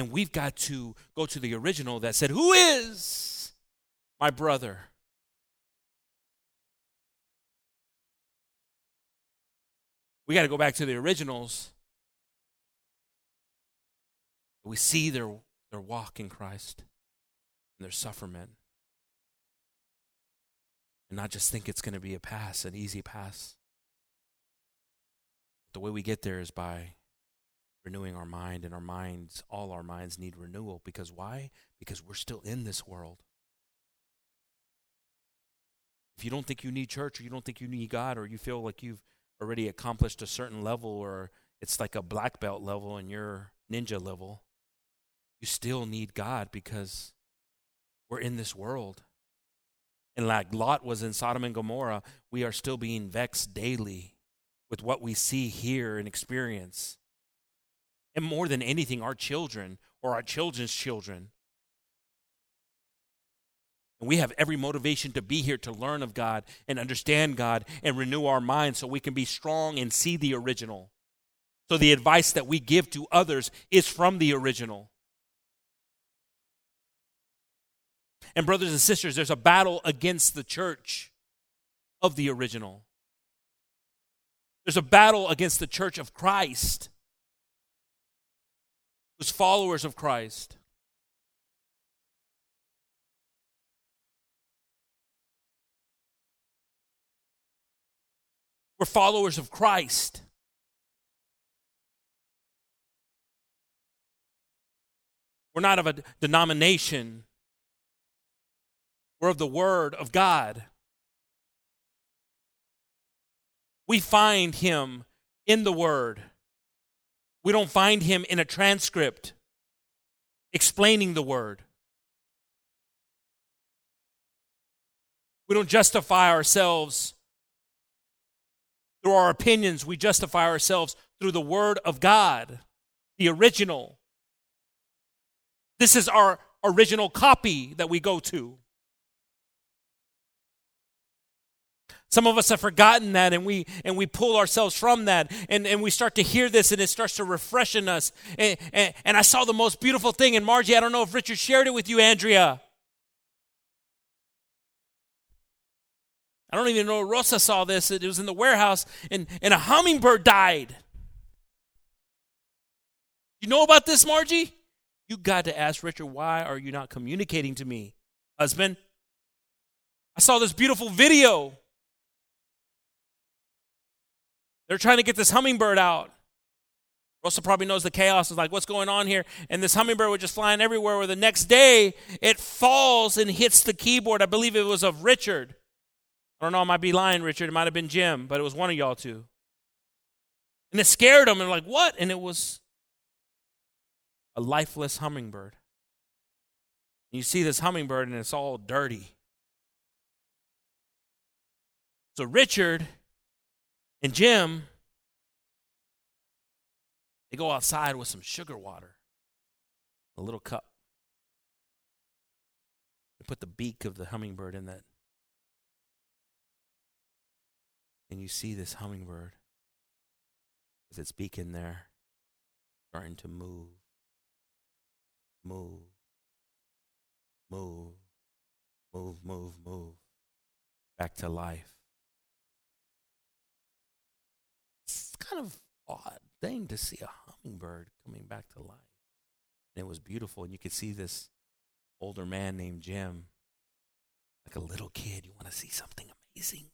And we've got to go to the original that said, Who is my brother? We got to go back to the originals. We see their, their walk in Christ and their sufferment. And not just think it's going to be a pass, an easy pass. The way we get there is by renewing our mind, and our minds, all our minds need renewal. Because why? Because we're still in this world. If you don't think you need church, or you don't think you need God, or you feel like you've already accomplished a certain level, or it's like a black belt level and you're ninja level, you still need God because we're in this world. And like Lot was in Sodom and Gomorrah, we are still being vexed daily with what we see, hear, and experience. And more than anything, our children or our children's children. And we have every motivation to be here to learn of God and understand God and renew our minds so we can be strong and see the original. So the advice that we give to others is from the original. And, brothers and sisters, there's a battle against the church of the original. There's a battle against the church of Christ, who's followers of Christ. We're followers of Christ. We're not of a denomination. We're of the Word of God. We find Him in the Word. We don't find Him in a transcript explaining the Word. We don't justify ourselves through our opinions. We justify ourselves through the Word of God, the original. This is our original copy that we go to. Some of us have forgotten that and we and we pull ourselves from that and, and we start to hear this and it starts to refresh in us. And, and, and I saw the most beautiful thing, and Margie, I don't know if Richard shared it with you, Andrea. I don't even know Rosa saw this. It was in the warehouse, and, and a hummingbird died. You know about this, Margie? You got to ask Richard, why are you not communicating to me, husband? I saw this beautiful video they're trying to get this hummingbird out. Russell probably knows the chaos is like, what's going on here? And this hummingbird was just flying everywhere. Where the next day it falls and hits the keyboard. I believe it was of Richard. I don't know, I might be lying, Richard. It might have been Jim, but it was one of y'all two. And it scared them. And like, what? And it was a lifeless hummingbird. And you see this hummingbird and it's all dirty. So Richard and Jim, they go outside with some sugar water, a little cup. They put the beak of the hummingbird in that. And you see this hummingbird with its beak in there starting to move, move, move, move, move, move back to life. Kind of odd thing to see a hummingbird coming back to life. And it was beautiful. And you could see this older man named Jim, like a little kid. You want to see something amazing?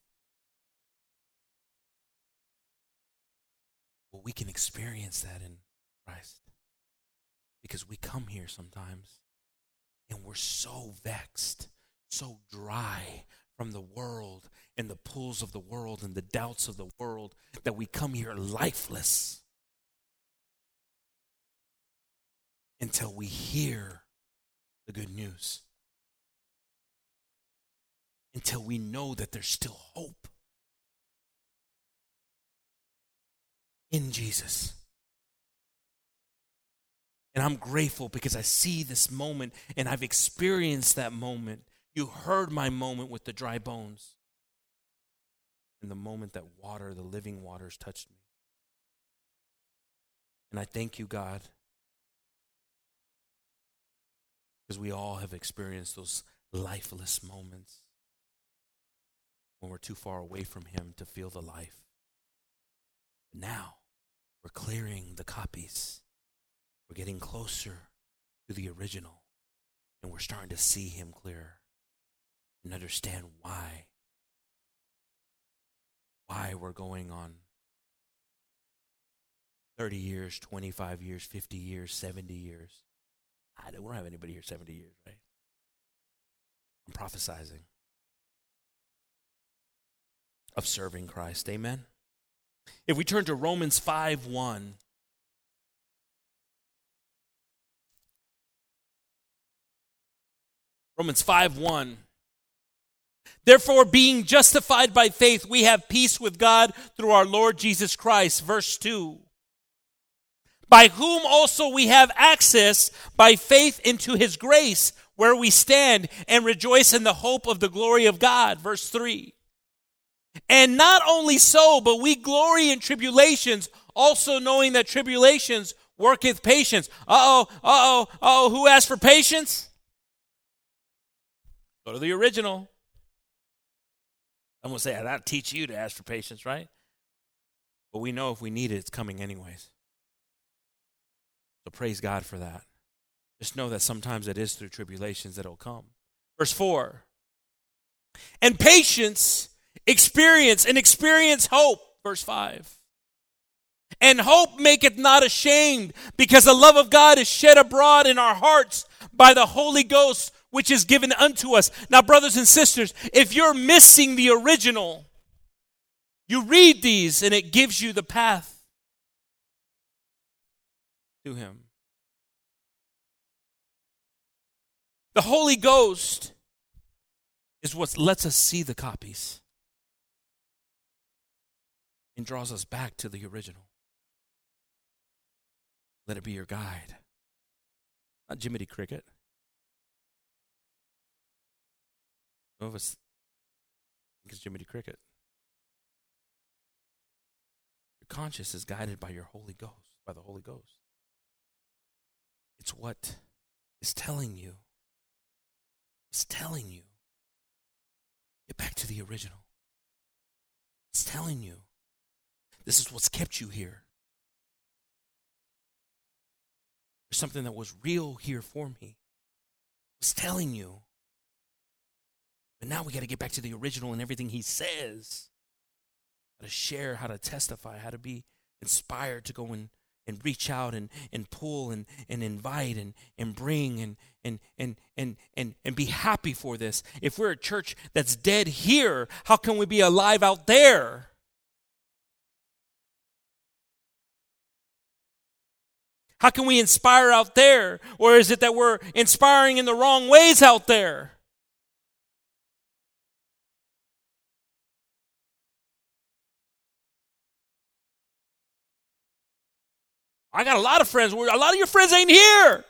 Well, we can experience that in Christ because we come here sometimes and we're so vexed, so dry from the world and the pulls of the world and the doubts of the world that we come here lifeless until we hear the good news. Until we know that there's still hope in Jesus. And I'm grateful because I see this moment and I've experienced that moment. You heard my moment with the dry bones. And the moment that water, the living waters, touched me. And I thank you, God, because we all have experienced those lifeless moments when we're too far away from Him to feel the life. But now we're clearing the copies, we're getting closer to the original, and we're starting to see Him clearer and understand why. Why we're going on 30 years, 25 years, 50 years, 70 years. I don't, we don't have anybody here 70 years, right? I'm prophesizing of serving Christ. Amen. If we turn to Romans 5 1. Romans 5 1. Therefore, being justified by faith, we have peace with God through our Lord Jesus Christ. Verse 2. By whom also we have access by faith into his grace, where we stand and rejoice in the hope of the glory of God. Verse 3. And not only so, but we glory in tribulations, also knowing that tribulations worketh patience. Uh oh, uh oh, oh. Who asked for patience? Go to the original. I'm to say, I'll teach you to ask for patience, right? But we know if we need it, it's coming anyways. So praise God for that. Just know that sometimes it is through tribulations that it'll come. Verse 4 And patience experience and experience hope. Verse 5. And hope maketh not ashamed, because the love of God is shed abroad in our hearts by the Holy Ghost, which is given unto us. Now, brothers and sisters, if you're missing the original, you read these and it gives you the path to Him. The Holy Ghost is what lets us see the copies and draws us back to the original. Let it be your guide. Not Jiminy Cricket. Some of us think it's Jiminy Cricket. Your conscience is guided by your Holy Ghost, by the Holy Ghost. It's what is telling you. It's telling you. Get back to the original. It's telling you this is what's kept you here. There's something that was real here for me. It's telling you. But now we got to get back to the original and everything he says. How to share, how to testify, how to be inspired to go and, and reach out and, and pull and, and invite and, and bring and, and, and, and, and, and be happy for this. If we're a church that's dead here, how can we be alive out there? How can we inspire out there? Or is it that we're inspiring in the wrong ways out there? I got a lot of friends. A lot of your friends ain't here.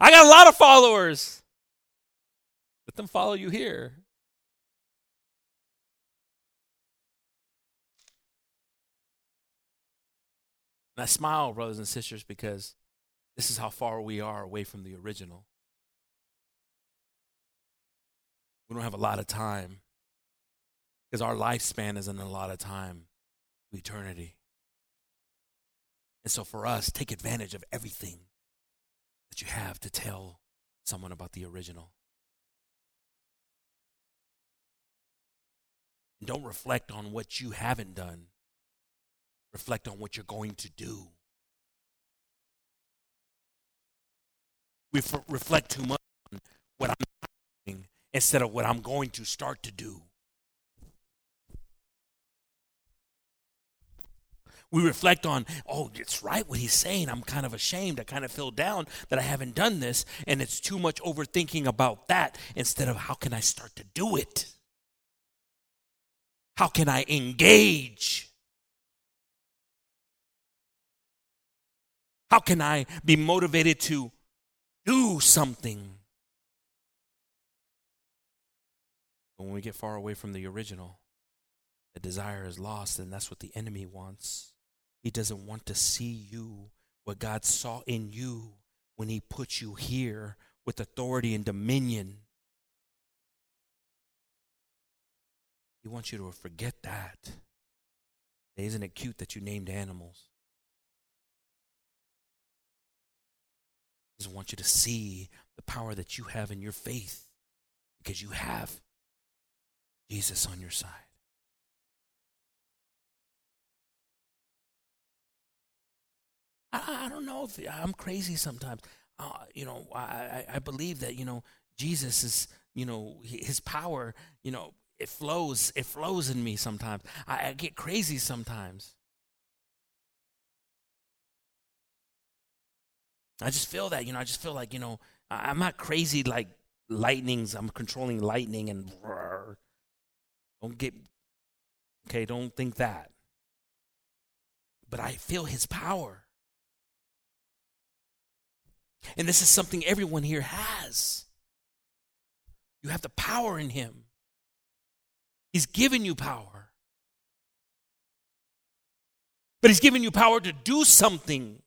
I got a lot of followers. Let them follow you here. And I smile, brothers and sisters, because this is how far we are away from the original. We don't have a lot of time because our lifespan isn't a lot of time eternity. And so for us, take advantage of everything that you have to tell someone about the original. And don't reflect on what you haven't done reflect on what you're going to do. We f- reflect too much on what I'm doing instead of what I'm going to start to do. We reflect on, oh, it's right what he's saying. I'm kind of ashamed. I kind of feel down that I haven't done this. And it's too much overthinking about that instead of how can I start to do it? How can I engage? How can I be motivated to do something? But when we get far away from the original, the desire is lost, and that's what the enemy wants. He doesn't want to see you, what God saw in you when He put you here with authority and dominion. He wants you to forget that. Isn't it cute that you named animals? He doesn't want you to see the power that you have in your faith because you have Jesus on your side. I, I don't know if I'm crazy sometimes. Uh, you know, I, I believe that, you know, Jesus is, you know, his power, you know, it flows, it flows in me sometimes. I, I get crazy sometimes. I just feel that, you know, I just feel like, you know, I'm not crazy like lightnings. I'm controlling lightning and don't get, okay, don't think that. But I feel his power. And this is something everyone here has. You have the power in him. He's given you power. But he's given you power to do something.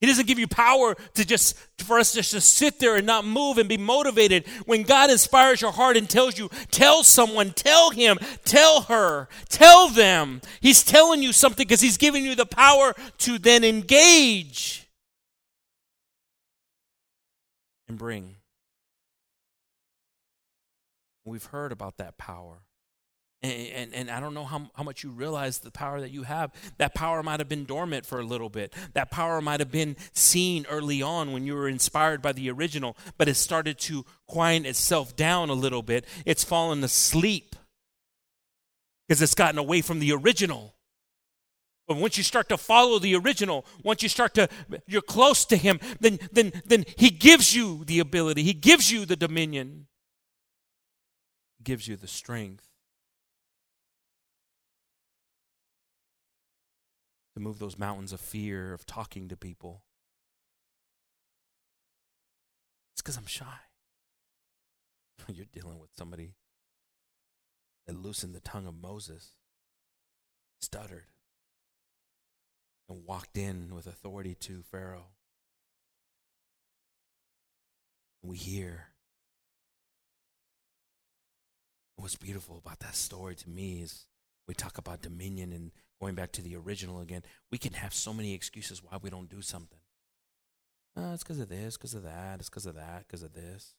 He doesn't give you power to just for us just to sit there and not move and be motivated. When God inspires your heart and tells you, tell someone, tell him, tell her, tell them. He's telling you something because he's giving you the power to then engage and bring. We've heard about that power. And, and, and, I don't know how, how much you realize the power that you have. That power might have been dormant for a little bit. That power might have been seen early on when you were inspired by the original, but it started to quiet itself down a little bit. It's fallen asleep because it's gotten away from the original. But once you start to follow the original, once you start to, you're close to Him, then, then, then He gives you the ability, He gives you the dominion, gives you the strength to move those mountains of fear of talking to people. It's because I'm shy. You're dealing with somebody that loosened the tongue of Moses, stuttered, and walked in with authority to Pharaoh. We hear. What's beautiful about that story to me is we talk about dominion and going back to the original again, we can have so many excuses why we don't do something. Oh, it's because of this, because of that, it's because of that, because of this.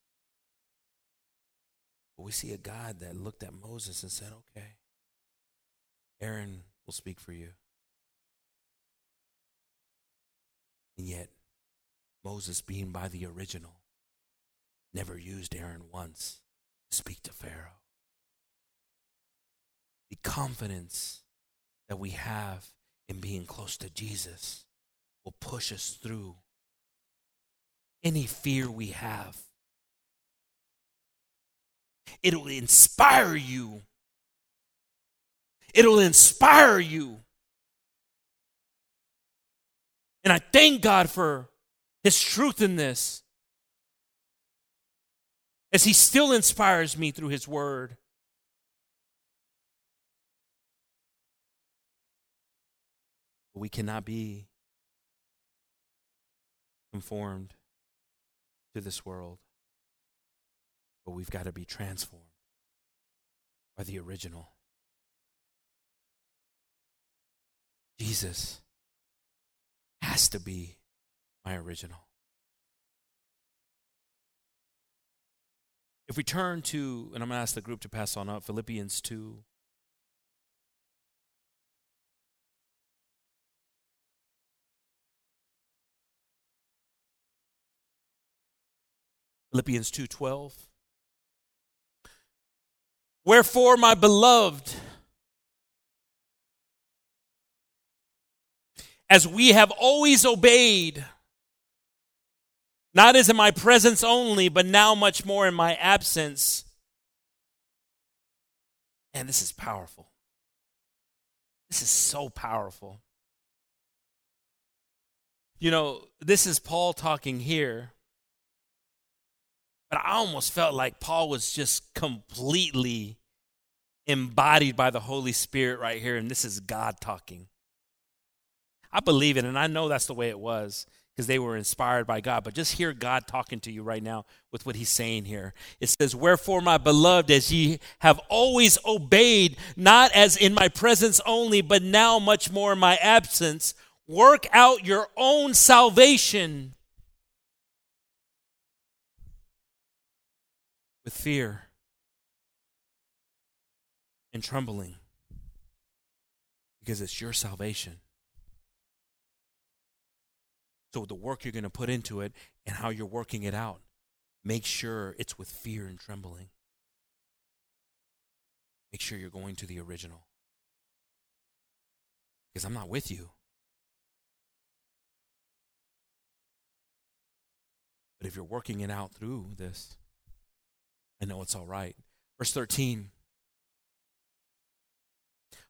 But we see a God that looked at Moses and said, okay, Aaron will speak for you. And yet, Moses, being by the original, never used Aaron once to speak to Pharaoh. The confidence that we have in being close to Jesus will push us through any fear we have. It'll inspire you. It'll inspire you. And I thank God for His truth in this. As He still inspires me through His Word. we cannot be conformed to this world, but we've got to be transformed by the original. Jesus has to be my original. If we turn to, and I'm going to ask the group to pass on up, Philippians 2. Philippians 2:12 Wherefore my beloved as we have always obeyed. Not as in my presence only but now much more in my absence. And this is powerful. This is so powerful. You know this is Paul talking here But I almost felt like Paul was just completely embodied by the Holy Spirit right here, and this is God talking. I believe it, and I know that's the way it was because they were inspired by God. But just hear God talking to you right now with what he's saying here. It says, Wherefore, my beloved, as ye have always obeyed, not as in my presence only, but now much more in my absence, work out your own salvation with fear and trembling because it's your salvation. So, the work you're going to put into it and how you're working it out, make sure it's with fear and trembling. Make sure you're going to the original. Because I'm not with you. But if you're working it out through this, I know it's all right. Verse 13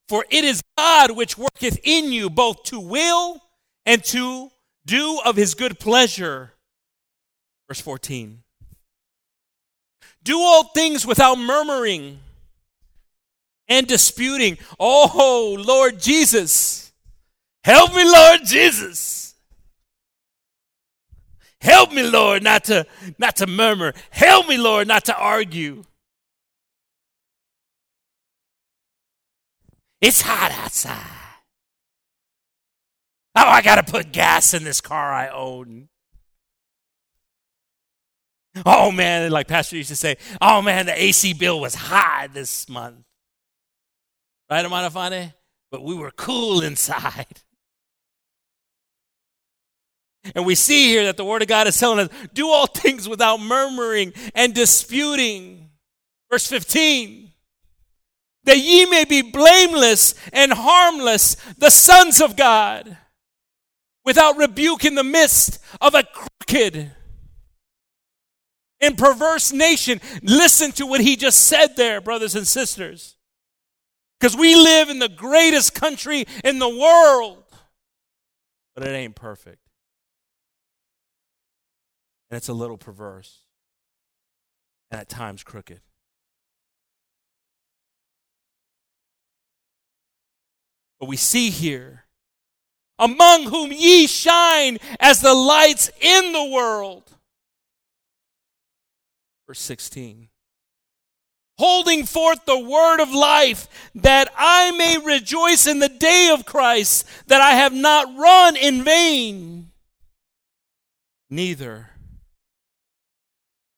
For it is God which worketh in you both to will and to do of his good pleasure. Verse 14 Do all things without murmuring and disputing. Oh, Lord Jesus. Help me, Lord Jesus. Help me, Lord, not to not to murmur. Help me, Lord, not to argue. It's hot outside. Oh, I got to put gas in this car I own. Oh man, like Pastor used to say, oh man, the AC bill was high this month. Right, Amanafane? But we were cool inside. And we see here that the Word of God is telling us do all things without murmuring and disputing. Verse 15 that ye may be blameless and harmless, the sons of God, without rebuke in the midst of a crooked and perverse nation. Listen to what he just said there, brothers and sisters. Because we live in the greatest country in the world, but it ain't perfect and it's a little perverse and at times crooked. But we see here, among whom ye shine as the lights in the world. Verse 16. Holding forth the word of life, that I may rejoice in the day of Christ, that I have not run in vain, neither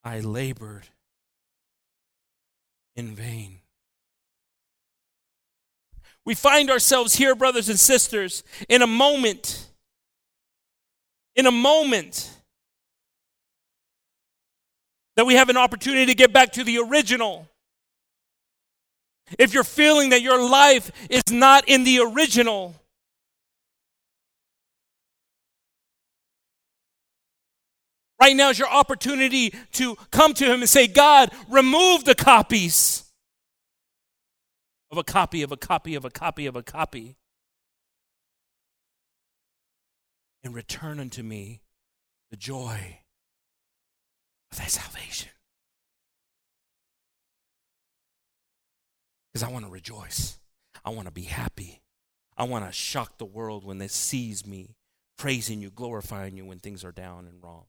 I labored in vain. We find ourselves here, brothers and sisters, in a moment, in a moment that we have an opportunity to get back to the original. If you're feeling that your life is not in the original, Right now is your opportunity to come to Him and say, God, remove the copies of a copy of a copy of a copy of a copy and return unto me the joy of thy salvation. Because I want to rejoice. I want to be happy. I want to shock the world when they sees me praising you, glorifying you when things are down and wrong.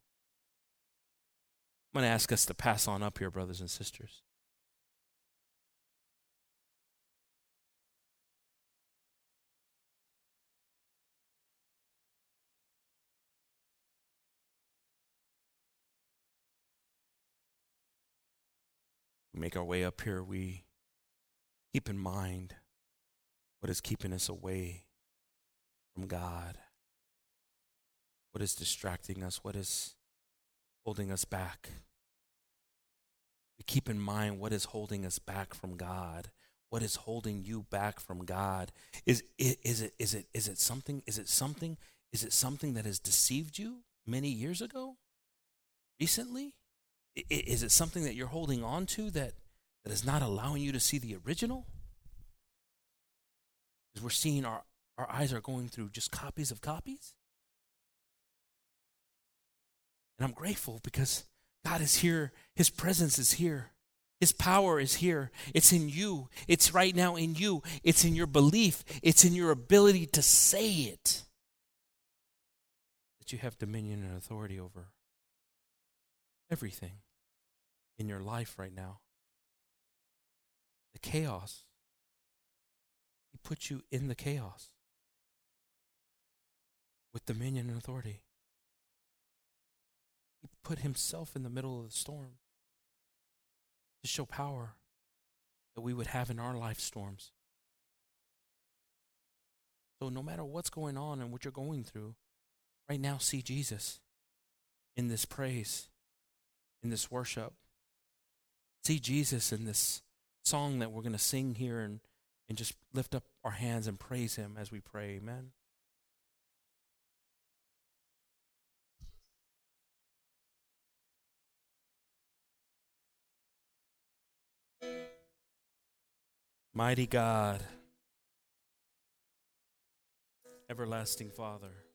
I'm going to ask us to pass on up here, brothers and sisters. Make our way up here, we keep in mind what is keeping us away from God, what is distracting us, what is holding us back. We keep in mind what is holding us back from God. What is holding you back from God? Is, is, is, it, is, it, is it something? Is it something? Is it something that has deceived you many years ago? Recently? Is it something that you're holding on to that, that is not allowing you to see the original? Because we're seeing our, our eyes are going through just copies of copies. And I'm grateful because God is here. His presence is here. His power is here. It's in you. It's right now in you. It's in your belief. It's in your ability to say it that you have dominion and authority over everything in your life right now. The chaos. He put you in the chaos with dominion and authority. He put himself in the middle of the storm to show power that we would have in our life storms. So, no matter what's going on and what you're going through, right now, see Jesus in this praise, in this worship. See Jesus in this song that we're going to sing here and, and just lift up our hands and praise Him as we pray. Amen. Mighty God, everlasting Father.